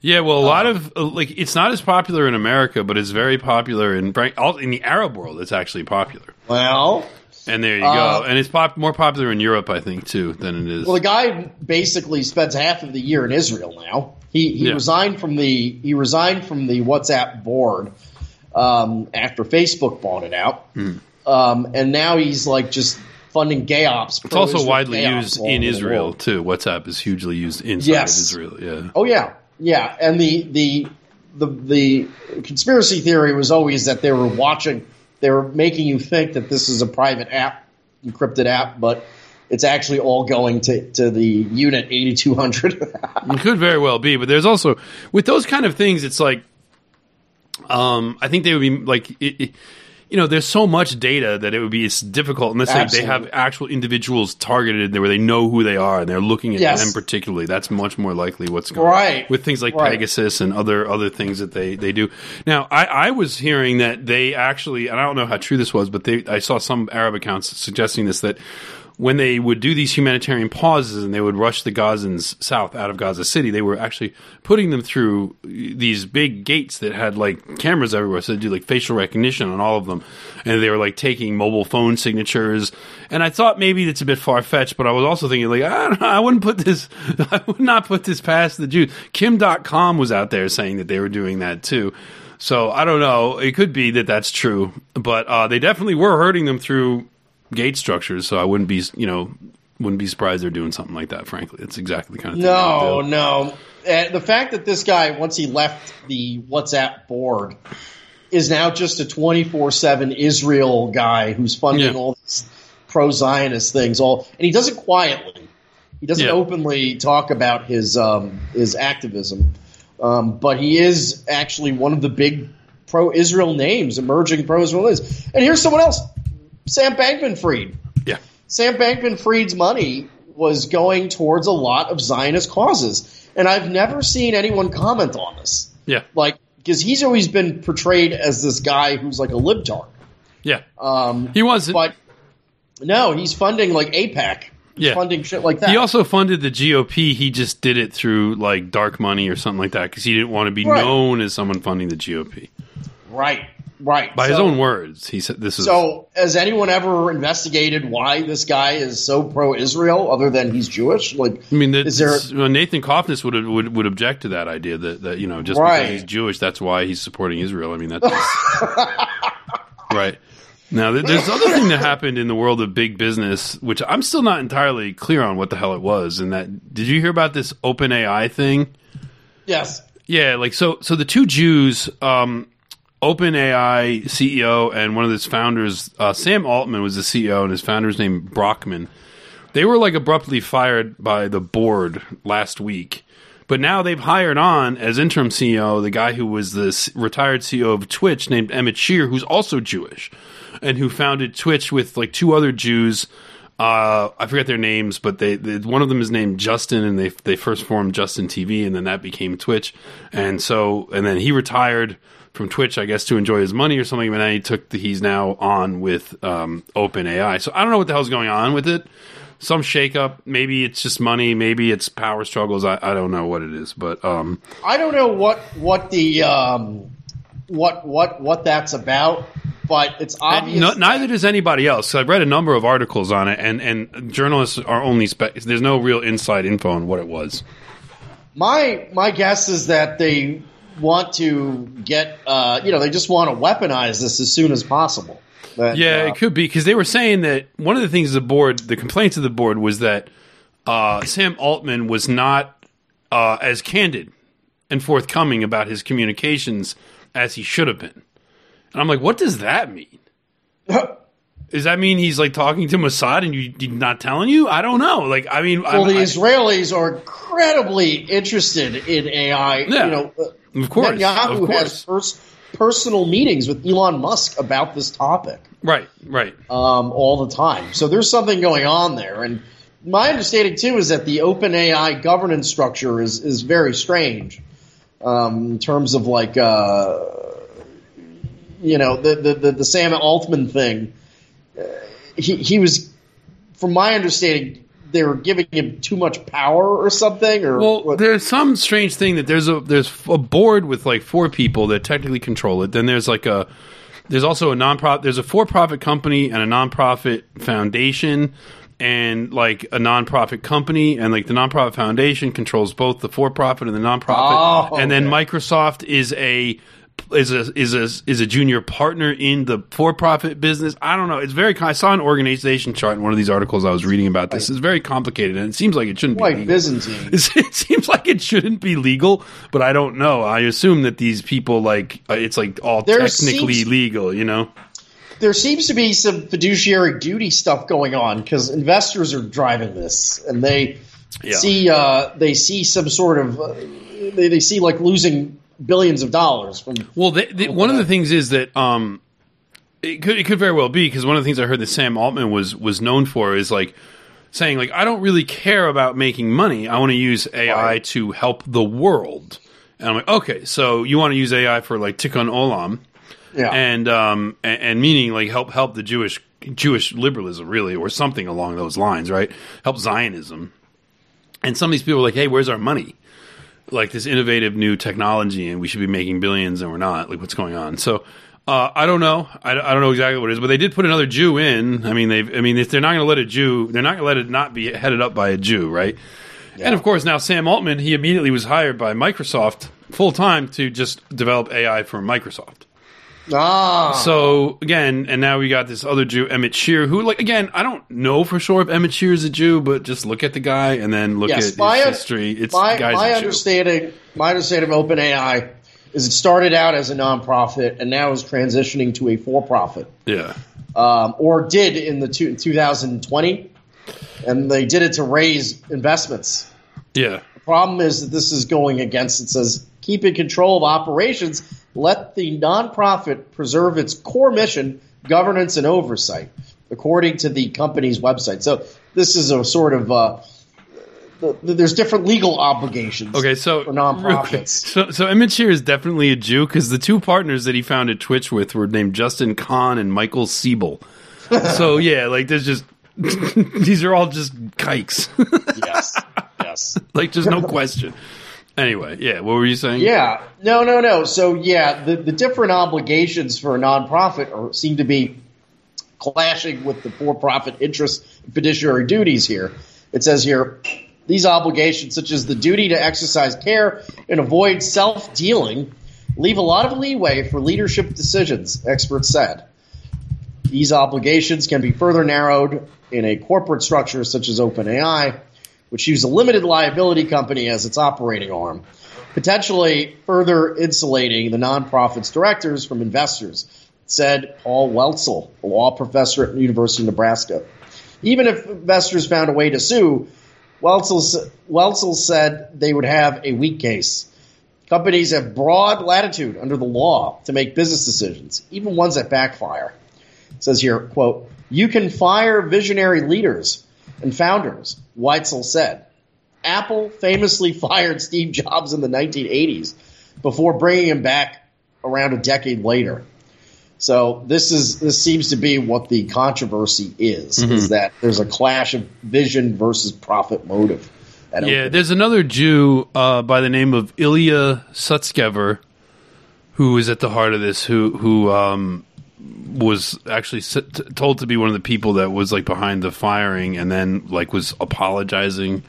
Yeah, well, a lot of uh, like it's not as popular in America, but it's very popular in in the Arab world. It's actually popular,
Well,
and there you
Uh,
go. And it's pop- more popular in Europe, I think, too, than it is.
well, the guy basically spends half of the year in Israel now. He he
Yeah.
resigned from the he resigned from the WhatsApp board um, after Facebook bought it out,
Hmm.
um, and now he's like just funding gay ops.
it's also widely used in Israel too. WhatsApp is hugely used inside
Yes.
of Israel. Yeah,
Oh yeah, yeah, and the the the the conspiracy theory was always that they were watching, they were making you think that this is a private app, encrypted app, but it's actually all going to to the unit eighty two hundred.
it could very well be. But there's also with those kind of things, it's like, um, I think they would be like. It, it, you know, there's so much data that it would be it's difficult unless they, they have actual individuals targeted there where they know who they are and they're looking at
Yes.
them particularly. That's much more likely what's going
Right.
with things like
Right.
Pegasus and other other things that they they do. Now, I, I was hearing that they actually, and I don't know how true this was, but they I saw some Arab accounts suggesting this that when they would do these humanitarian pauses and they would rush the Gazans south out of Gaza City, they were actually putting them through these big gates that had like cameras everywhere, so they do like facial recognition on all of them, and they were like taking mobile phone signatures. And I thought maybe it's a bit far fetched, but I was also thinking like I, know, I wouldn't put this, I would not put this past the Jews. Kim Dotcom was out there saying that they were doing that too. So I don't know. It could be that that's true, but uh, they definitely were hurting them through gate structures. So I wouldn't be, you know, wouldn't be surprised they're doing something like that. Frankly, it's exactly the kind of thing.
no,
they would do.
no. Uh, the fact that this guy, once he left the WhatsApp board, is now just a twenty four seven Israel guy who's funding
Yeah.
all these pro Zionist things. All and he does it quietly. He doesn't
Yeah.
openly talk about his um, his activism, um, but he is actually one of the big pro Israel names, emerging pro Israel names. And here's someone else, Sam Bankman-Fried.
Yeah,
Sam Bankman-Fried's money was going towards a lot of Zionist causes, and I've never seen anyone comment on this.
yeah,
Like, because he's always been portrayed as this guy who's like a libtard.
yeah.
Um,
He was.
but no, he's funding like AIPAC. He's
Yeah.
funding shit like that.
He also funded the GOP. He just did it through like dark money or something like that because he didn't want to be
Right.
known as someone funding the GOP.
right, right.
By his own words, he said this is.
So, has anyone ever investigated why this guy is so pro-Israel, other than he's Jewish? Like,
I mean,
is there?
Nathan Cofnas would, would would object to that idea that, that you know just
Right.
because he's Jewish, that's why he's supporting Israel. I mean, that's right. Now, there's other thing that happened in the world of big business, which I'm still not entirely clear on what the hell it was. And that did you hear about this OpenAI thing?
Yes.
Yeah, like so. So the two Jews, um, OpenAI CEO and one of its founders, uh, Sam Altman was the CEO, and his founder's name Brockman. They were like abruptly fired by the board last week, but now they've hired on as interim CEO the guy who was the retired CEO of Twitch, named Emmett Shear, who's also Jewish, and who founded Twitch with like two other Jews. Uh, I forget their names, but they, they one of them is named Justin, and they they first formed Justin TV, and then that became Twitch, and so and then he retired from Twitch, I guess, to enjoy his money or something. And then he took the, he's now on with um, OpenAI. So I don't know what the hell's going on with it. Some shakeup. Maybe it's just money. Maybe it's power struggles. I, I don't know what it is, but um,
I don't know what what the um, what what what that's about, but it's obvious.
no, neither does anybody else. I've read a number of articles on it, and and journalists are only spe- there's no real inside info on what it was.
My my guess is that they want to get uh, you know they just want to weaponize this as soon as possible. That,
Yeah,
uh,
it could be because they were saying that one of the things the board, the complaints of the board was that uh, Sam Altman was not uh, as candid and forthcoming about his communications as he should have been. And I'm like, what does that mean? Does that mean he's like talking to Mossad and you he's not telling you? I don't know. Like, I mean,
well,
I,
the
I-
Israelis are incredibly interested in AI.
Yeah,
you know, uh,
of course,
Netanyahu
of
has pers- personal meetings with Elon Musk about this topic.
right, right.
um, all the time. So there's something going on there. And my understanding too is that the OpenAI governance structure is is very strange um, in terms of like uh, you know the, the the the Sam Altman thing. Uh, he he was, from my understanding, they were giving him too much power or something. Or
Well,
what-
there's some strange thing that there's a there's a board with like four people that technically control it. Then there's like a there's also a nonprofit. There's a for-profit company and a nonprofit foundation, and like a nonprofit company and like the nonprofit foundation controls both the for-profit and the nonprofit.
Oh,
and then. Microsoft is a is a is a is a junior partner in the for-profit business. I don't know. It's very. I saw an organization chart in one of these articles I was reading about this. It's very complicated, and it seems like it shouldn't be
like
legal.
Byzantine.
It seems like it shouldn't be legal, but I don't know. I assume that these people like uh, it's like all
There
technically
seems-
legal, you know.
there seems to be some fiduciary duty stuff going on because investors are driving this, and they
Yeah.
see uh, they see some sort of uh, they, they see like losing billions of dollars from
Well, they, they, one of the things is that um, it could it could very well be because one of the things I heard that Sam Altman was was known for is like saying like I don't really care about making money. I want to use AI
Right.
to help the world. And I'm like, okay, so you want to use AI for like tikkun olam,
yeah.
and um and, and meaning like help help the Jewish Jewish liberalism really or something along those lines, right? Help Zionism. And some of these people are like, "Hey, where's our money? Like this innovative new technology, and we should be making billions, and we're not. Like, what's going on?" So. Uh, I don't know. I, I don't know exactly what it is, but they did put another Jew in. I mean, they've. I mean, if they're not going to let a Jew, they're not going to let it not be headed up by a Jew, right? And of course, now Sam Altman, he immediately was hired by Microsoft full time to just develop AI for Microsoft.
Ah,
So again, and now we got this other Jew, Emmett Shear, who like again, I don't know for sure if Emmett Shear is a Jew, but just look at the guy and then look
yes,
at
my,
his history. It's
my, my understanding my understanding of OpenAI is it started out as a nonprofit and now is transitioning to a for-profit.
Yeah,
um, or did in the two, 2020, and they did it to raise investments.
yeah,
The problem is that this is going against. It says keep in control of operations. Let the nonprofit preserve its core mission, governance, and oversight, according to the company's website. So this is a sort of uh, th- th- there's different legal obligations.
Okay, so
for nonprofits.
So, so Emmett Shear is definitely a Jew because the two partners that he founded Twitch with were named Justin Kan and Michael Siebel. so yeah, like there's just these are all just kikes.
yes, yes.
like just no question. Anyway, yeah, what were you saying?
Yeah, no, no, no. So yeah, the, the different obligations for a nonprofit are, seem to be clashing with the for-profit interest and fiduciary duties here. It says here these obligations, such as the duty to exercise care and avoid self-dealing, leave a lot of leeway for leadership decisions. Experts said these obligations can be further narrowed in a corporate structure such as OpenAI, which uses a limited liability company as its operating arm, potentially further insulating the nonprofit's directors from investors, said Paul Weitzel, a law professor at the University of Nebraska. Even if investors found a way to sue, Weitzel, Weitzel said they would have a weak case. Companies have broad latitude under the law to make business decisions, even ones that backfire. It says here, quote, you can fire visionary leaders and founders, Weitzel said. Apple famously fired Steve Jobs in the 1980s before bringing him back around a decade later. So this is this seems to be what the controversy is: is that there's a clash of vision versus profit motive. at
Yeah, there's another Jew uh, by the name of Ilya Sutskever who is at the heart of this. Who who um, was actually told to be one of the people that was like behind the firing, and then like was apologizing.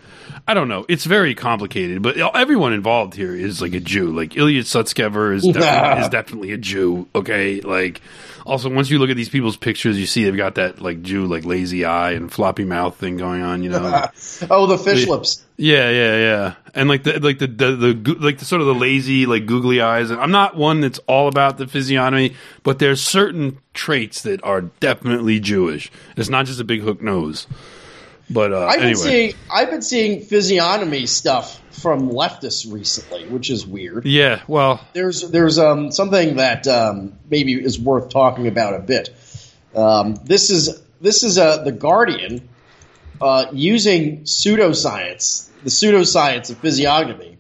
I don't know. It's very complicated, but everyone involved here is like a Jew. Like Ilya Sutskever is definitely, is definitely a Jew. Okay, like also once you look at these people's pictures, you see they've got that like Jew like lazy eye and floppy mouth thing going on. You know.
oh, the fish lips.
Yeah, yeah, yeah, and like the like the the, the like the sort of the lazy like googly eyes. And I'm not one that's all about the physiognomy, but there's certain traits that are definitely Jewish. It's not just a big hook nose. But uh,
I've been
anyway,
seeing I've been seeing physiognomy stuff from leftists recently, which is weird.
yeah. Well,
There's there's um, something that um, maybe is worth talking about a bit. Um, this is this is uh, the Guardian uh, using pseudoscience, the pseudoscience of physiognomy,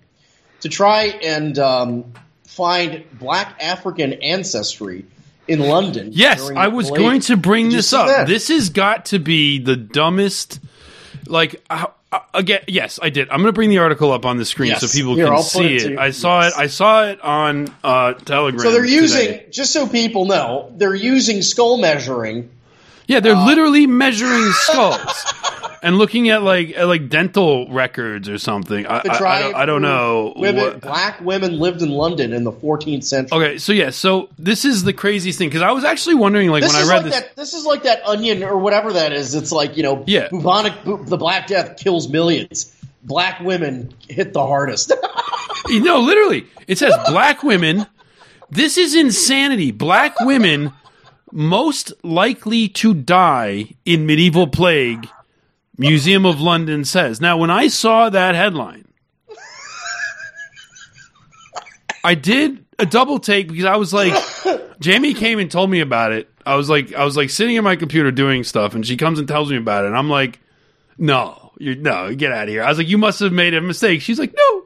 to try and um, find Black African ancestry in London.
Yes, I was
late-
going to bring
Did
this up.
that?
This has got to be the dumbest. Like uh, uh, again, yes, I did. I'm going to bring the article up on the screen
Yes.
so people
Here,
can
I'll
see
it
it. I saw
yes.
it. I saw it on uh, Telegram.
So they're using,
today.
just so people know, they're using skull measuring.
Yeah, they're literally measuring skulls and looking at like at like dental records or something. I, I- I don't, I don't know.
Women,
what-
black women lived in London in the 14th century.
Okay, so yeah, so this is the craziest thing because I was actually wondering, like
This
when I read
like
this.
that. This is like that onion or whatever that is. It's like you know,
Yeah.
bubonic. Bu- the Black Death kills millions. Black women hit the hardest.
you No, literally, it says black women. This is insanity. Black women most likely to die in medieval plague. Museum of London says. Now, when I saw that headline, I did a double take because I was like, Jamie came and told me about it. I was like, I was like sitting at my computer doing stuff, and she comes and tells me about it. And I'm like, no, you no, get out of here. I was like, you must have made a mistake. She's like, no,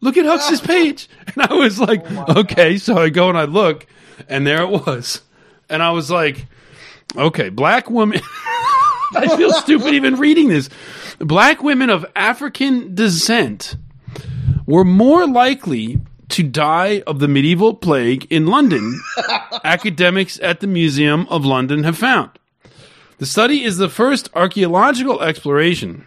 look at Hux's page. And I was like, oh okay. So I go and I look, and there it was. And I was like, okay, black woman. I feel stupid even reading this. Black women of African descent were more likely to die of the medieval plague in London, academics at the Museum of London have found. The study is the first archaeological exploration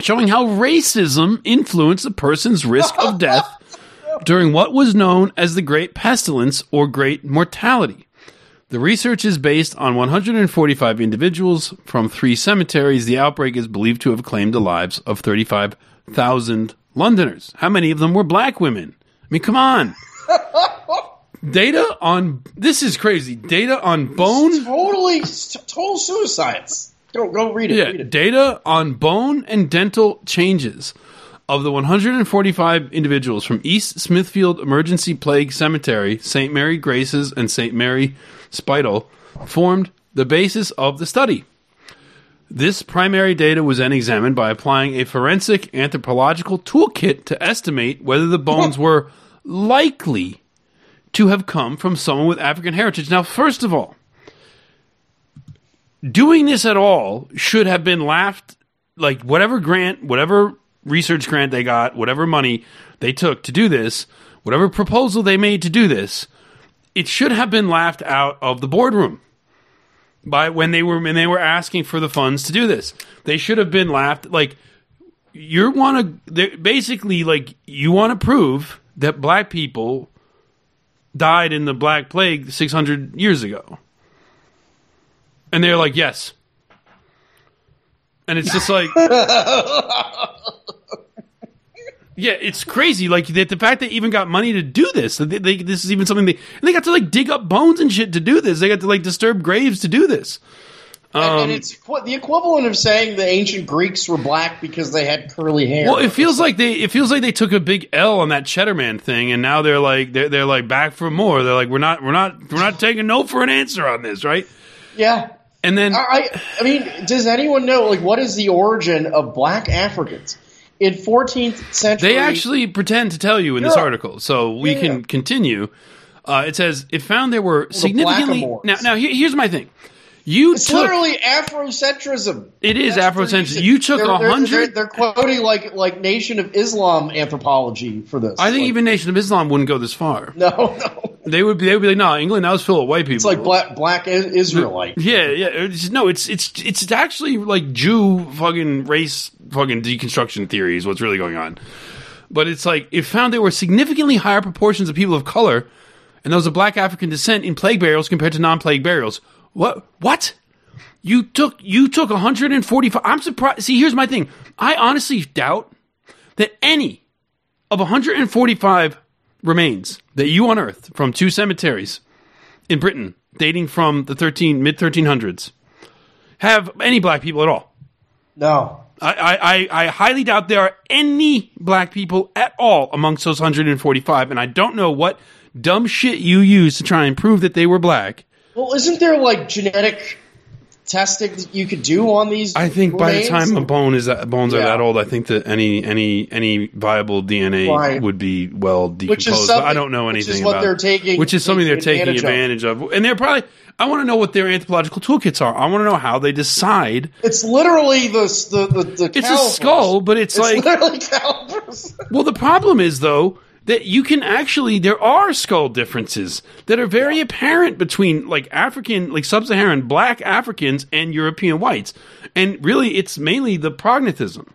showing how racism influenced a person's risk of death during what was known as the Great Pestilence or Great Mortality. The research is based on 145 individuals from three cemeteries. The outbreak is believed to have claimed the lives of 35,000 Londoners. How many of them were black women? I mean, come on. Data on this is crazy. Data on bone
totally, t- total suicides. Go, go read it.
Yeah,
read it.
data on bone and dental changes of the 145 individuals from East Smithfield Emergency Plague Cemetery, St. Mary Graces, and St. Mary Spital formed the basis of the study. This primary data was then examined by applying a forensic anthropological toolkit to estimate whether the bones were likely to have come from someone with African heritage. Now, first of all, doing this at all should have been laughed like whatever grant whatever research grant they got whatever money they took to do this whatever proposal they made to do this it should have been laughed out of the boardroom by when they were when they were asking for the funds to do this they should have been laughed like you want to basically like you want to prove that black people died in the black plague 600 years ago and they're like, yes. And it's just like, yeah, it's crazy. Like the, the fact they even got money to do this. They, they, this is even something they and they got to like dig up bones and shit to do this. They got to like disturb graves to do this.
and,
Um,
and it's the equivalent of saying the ancient Greeks were black because they had curly hair.
Well, it feels like they it feels like they took a big L on that Cheddar Man thing, and now they're like they're, they're like back for more. They're like we're not we're not we're not taking no for an answer on this, right?
yeah.
And then
I, I mean, does anyone know like what is the origin of black Africans in 14th century?
They actually pretend to tell you in this article, so we
Yeah.
can continue. Uh, it says it found there were significantly.
blackamoors.
Now, now here- here's my thing. You
It's
took
literally Afrocentrism.
it is
That's
Afrocentrism. You took a hundred.
They're, quoting like like Nation of Islam anthropology for this.
I think
Like,
even Nation of Islam wouldn't go this far.
no, no.
They would be. They would be like, no, England that was full of white people.
It's like black black Israelite.
Yeah, yeah. It's, no, it's it's it's actually like Jew fucking race fucking deconstruction theory is what's really going on. But it's like it found there were significantly higher proportions of people of color and those of black African descent in plague burials compared to non-plague burials. What? What? You took you took 145. I'm surprised. See, here's my thing. I honestly doubt that any of 145 remains that you unearthed from two cemeteries in Britain dating from the 13 mid 1300s have any black people at all.
No.
I, I, I- I highly doubt there are any black people at all amongst those 145, and I don't know what dumb shit you used to try and prove that they were black.
Well, isn't there like genetic testing that you could do on these?
I think by the time a bone is that, bones are that old, I think that any any any viable DNA
Right.
would be well decomposed. But I don't know
which is
anything
what
about
they're taking-
which is something they're
taking advantage
advantage of. and they're probably. I want to know what their anthropological toolkits are. I want to know how they decide.
It's literally the the the, the
It's a skull, but it's,
It's
like
literally calipers.
Well, the problem is though that you can actually there are skull differences that are very apparent between like African, like sub-Saharan black Africans and European whites, and really it's mainly the prognathism.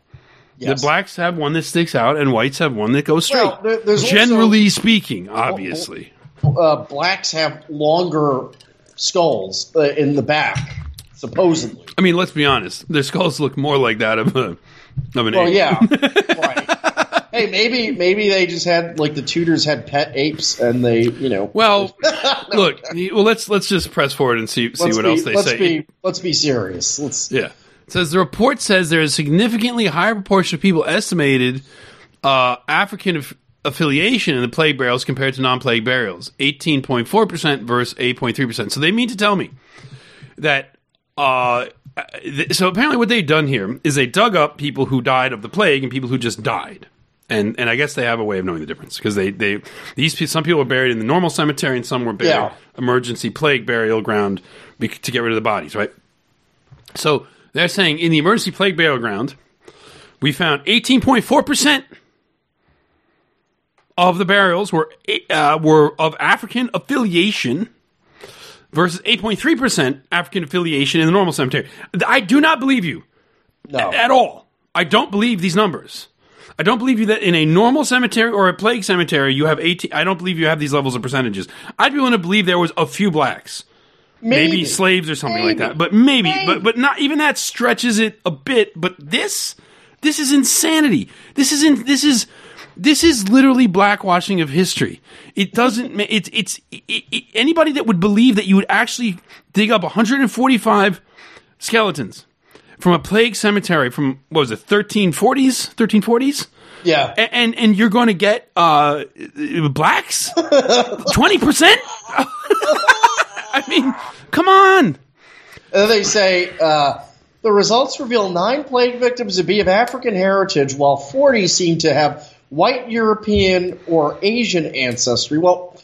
Yes.
The blacks have one that sticks out, and whites have one that goes straight.
Well, there- there's also-
Generally speaking, obviously.
uh, blacks have longer skulls uh, in the back, supposedly.
I mean, let's be honest. Their skulls look more like that of a of an
Well,
ape.
yeah, right. Hey, maybe maybe they just had like the Tudors had pet apes, and they you know.
Well, look. Well, let's let's just press forward and see see what
be,
else they
let's
say.
Be, let's be serious. Let's.
Yeah. It says the report says there is significantly higher proportion of people estimated uh, African aff- affiliation in the plague burials compared to non-plague burials. 18.4% versus 8.3%. So they mean to tell me that uh, th- so apparently what they've done here is they dug up people who died of the plague and people who just died. And and I guess they have a way of knowing the difference because they, they these some people were buried in the normal cemetery and some were buried
Yeah.
emergency plague burial ground be- to get rid of the bodies, right? So they're saying in the emergency plague burial ground, we found 18.4% of the burials were uh, were of African affiliation versus 8.3% African affiliation in the normal cemetery. I do not believe you
No.
at all. I don't believe these numbers. I don't believe you that in a normal cemetery or a plague cemetery you have 18 I don't believe you have these levels of percentages. I'd be willing to believe there was a few blacks maybe, slaves or something like that. But maybe,
Maybe.
but but not even that stretches it a bit. But this, this is insanity. This is in, this is this is literally blackwashing of history. It doesn't. It's it's it, it, anybody that would believe that you would actually dig up 145 skeletons from a plague cemetery from what was it 1340s 1340s
Yeah.
and and, and you're going to get uh, blacks twenty percent. I mean, come on.
And they say uh, the results reveal nine plague victims to be of African heritage, while 40 seem to have white European or Asian ancestry. Well,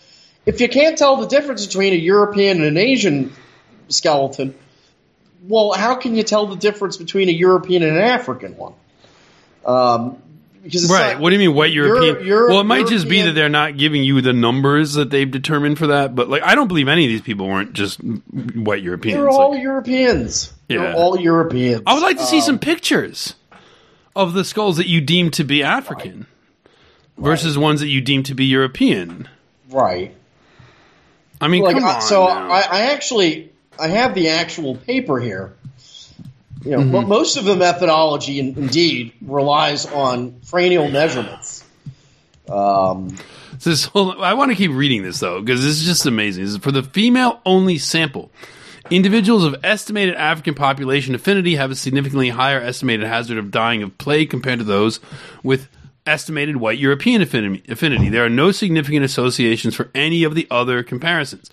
if you can't tell the difference between a European and an Asian skeleton, well, how can you tell the difference between a European and an African one? Um, because
Right.
not-
What do you mean white
Euro-
European?
Euro-
well, it might just be that they're not giving you the numbers that they've determined for that. But like, I don't believe any of these people weren't just white Europeans.
They're all
Like,
Europeans.
Yeah.
They're all Europeans.
I would like to see
Um,
some pictures of the skulls that you deem to be African versus ones that you deem to be European.
right.
I mean,
like
come on.
so. I, I actually I have the actual paper here. You know,
Mm-hmm.
mo- most of the methodology, in, indeed, relies on cranial measurements. Um,
This on, I want to keep reading this though because this is just amazing. This is for the female only sample. Individuals of estimated African population affinity have a significantly higher estimated hazard of dying of plague compared to those with estimated white European affinity. There are no significant associations for any of the other comparisons.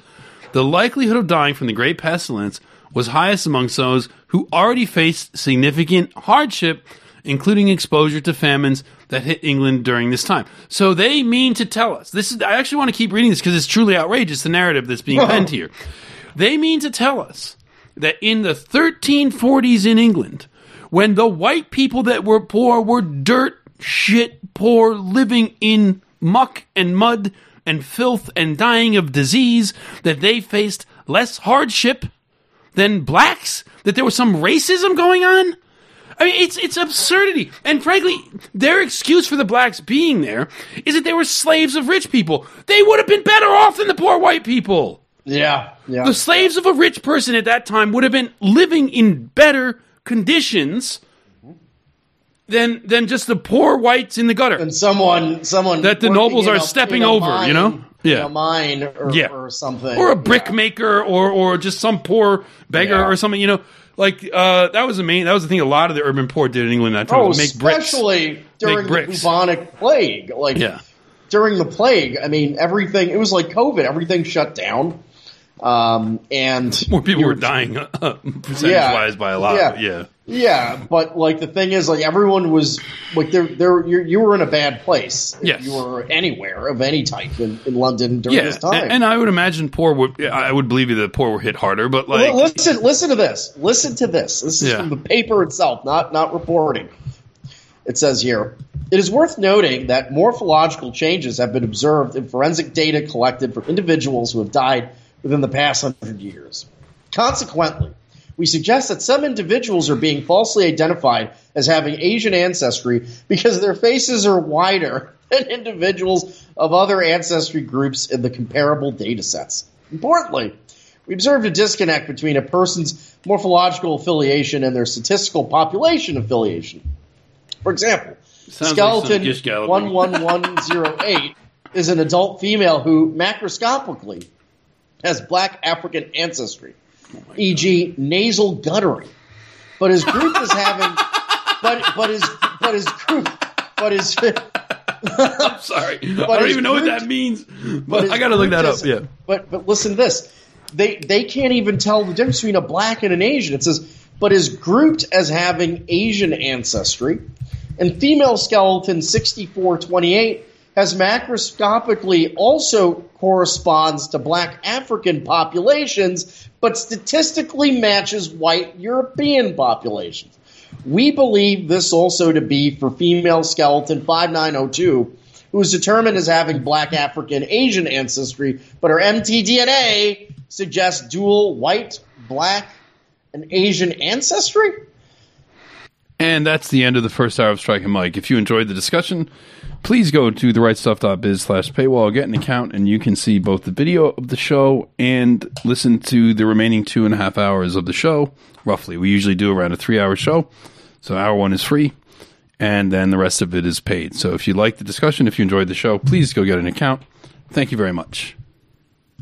The likelihood of dying from the Great Pestilence was highest amongst those who already faced significant hardship, including exposure to famines that hit England during this time. So they mean to tell us this is. I actually want to keep reading this because it's truly outrageous. The narrative that's being penned here. They mean to tell us that in the 1340s in England, when the white people that were poor were dirt, shit, poor, living in muck and mud and filth and dying of disease, that they faced less hardship than blacks? That there was some racism going on? I mean, it's it's absurdity. And frankly, their excuse for the blacks being there is that they were slaves of rich people. They would have been better off than the poor white people.
yeah, yeah.
The slaves of a rich person at that time would have been living in better conditions than than just the poor whites in the gutter.
and someone, someone
That the nobles are
a-
stepping over,
mine-
you know?
in
Yeah.
a mine or,
Yeah.
or something,
or a
Yeah.
maker or or just some poor beggar
Yeah.
or something, you know. Like uh, that was the main that was the thing a lot of the urban poor did in England at that time
Oh,
make bricks.
especially during the
bricks.
bubonic plague. Like
Yeah.
during the plague, I mean, everything. It was like COVID. Everything shut down. Um, and
More people were dying uh, percentage wise by a lot.
Yeah.
Yeah.
But like the thing is, like everyone was like there, there. You you were in a bad place. if
Yes.
you were anywhere of any type in, in London during
Yeah,
this time.
and, and I would imagine poor would I would believe you that poor were hit harder, but like
Li- listen, listen to this. Listen to this. This is
Yeah.
from the paper itself, not not reporting. It says here, it is worth noting that morphological changes have been observed in forensic data collected from individuals who have died within the past hundred years. Consequently, we suggest that some individuals are being falsely identified as having Asian ancestry because their faces are wider than individuals of other ancestry groups in the comparable data sets. Importantly, we observed a disconnect between a person's morphological affiliation and their statistical population affiliation. For example,
Sounds
skeleton
galloping.
11108 is an adult female who macroscopically has black African ancestry, Oh e.g., nasal guttering. But his group is having, but but his but his group, but his
I'm sorry, I don't even know what that means.
but
But I got to look that up. Yeah,
But but listen to this. They they can't even tell the difference between a black and an Asian. It says, but is grouped as having Asian ancestry, and female skeleton sixty four twenty eight has macroscopically also corresponds to black African populations, but statistically matches white European populations. We believe this also to be for female skeleton 5902, who is determined as having black African Asian ancestry, but her mtDNA suggests dual white, black, and Asian ancestry?
and that's the end of the first hour of Strike and Mike. If you enjoyed the discussion, please go to therightstuff.biz slash paywall, get an account, and you can see both the video of the show and listen to the remaining two and a half hours of the show. Roughly, we usually do around a three-hour show, so hour one is free. and then the rest of it is paid. So if you like the discussion, if you enjoyed the show, please go get an account. Thank you very much.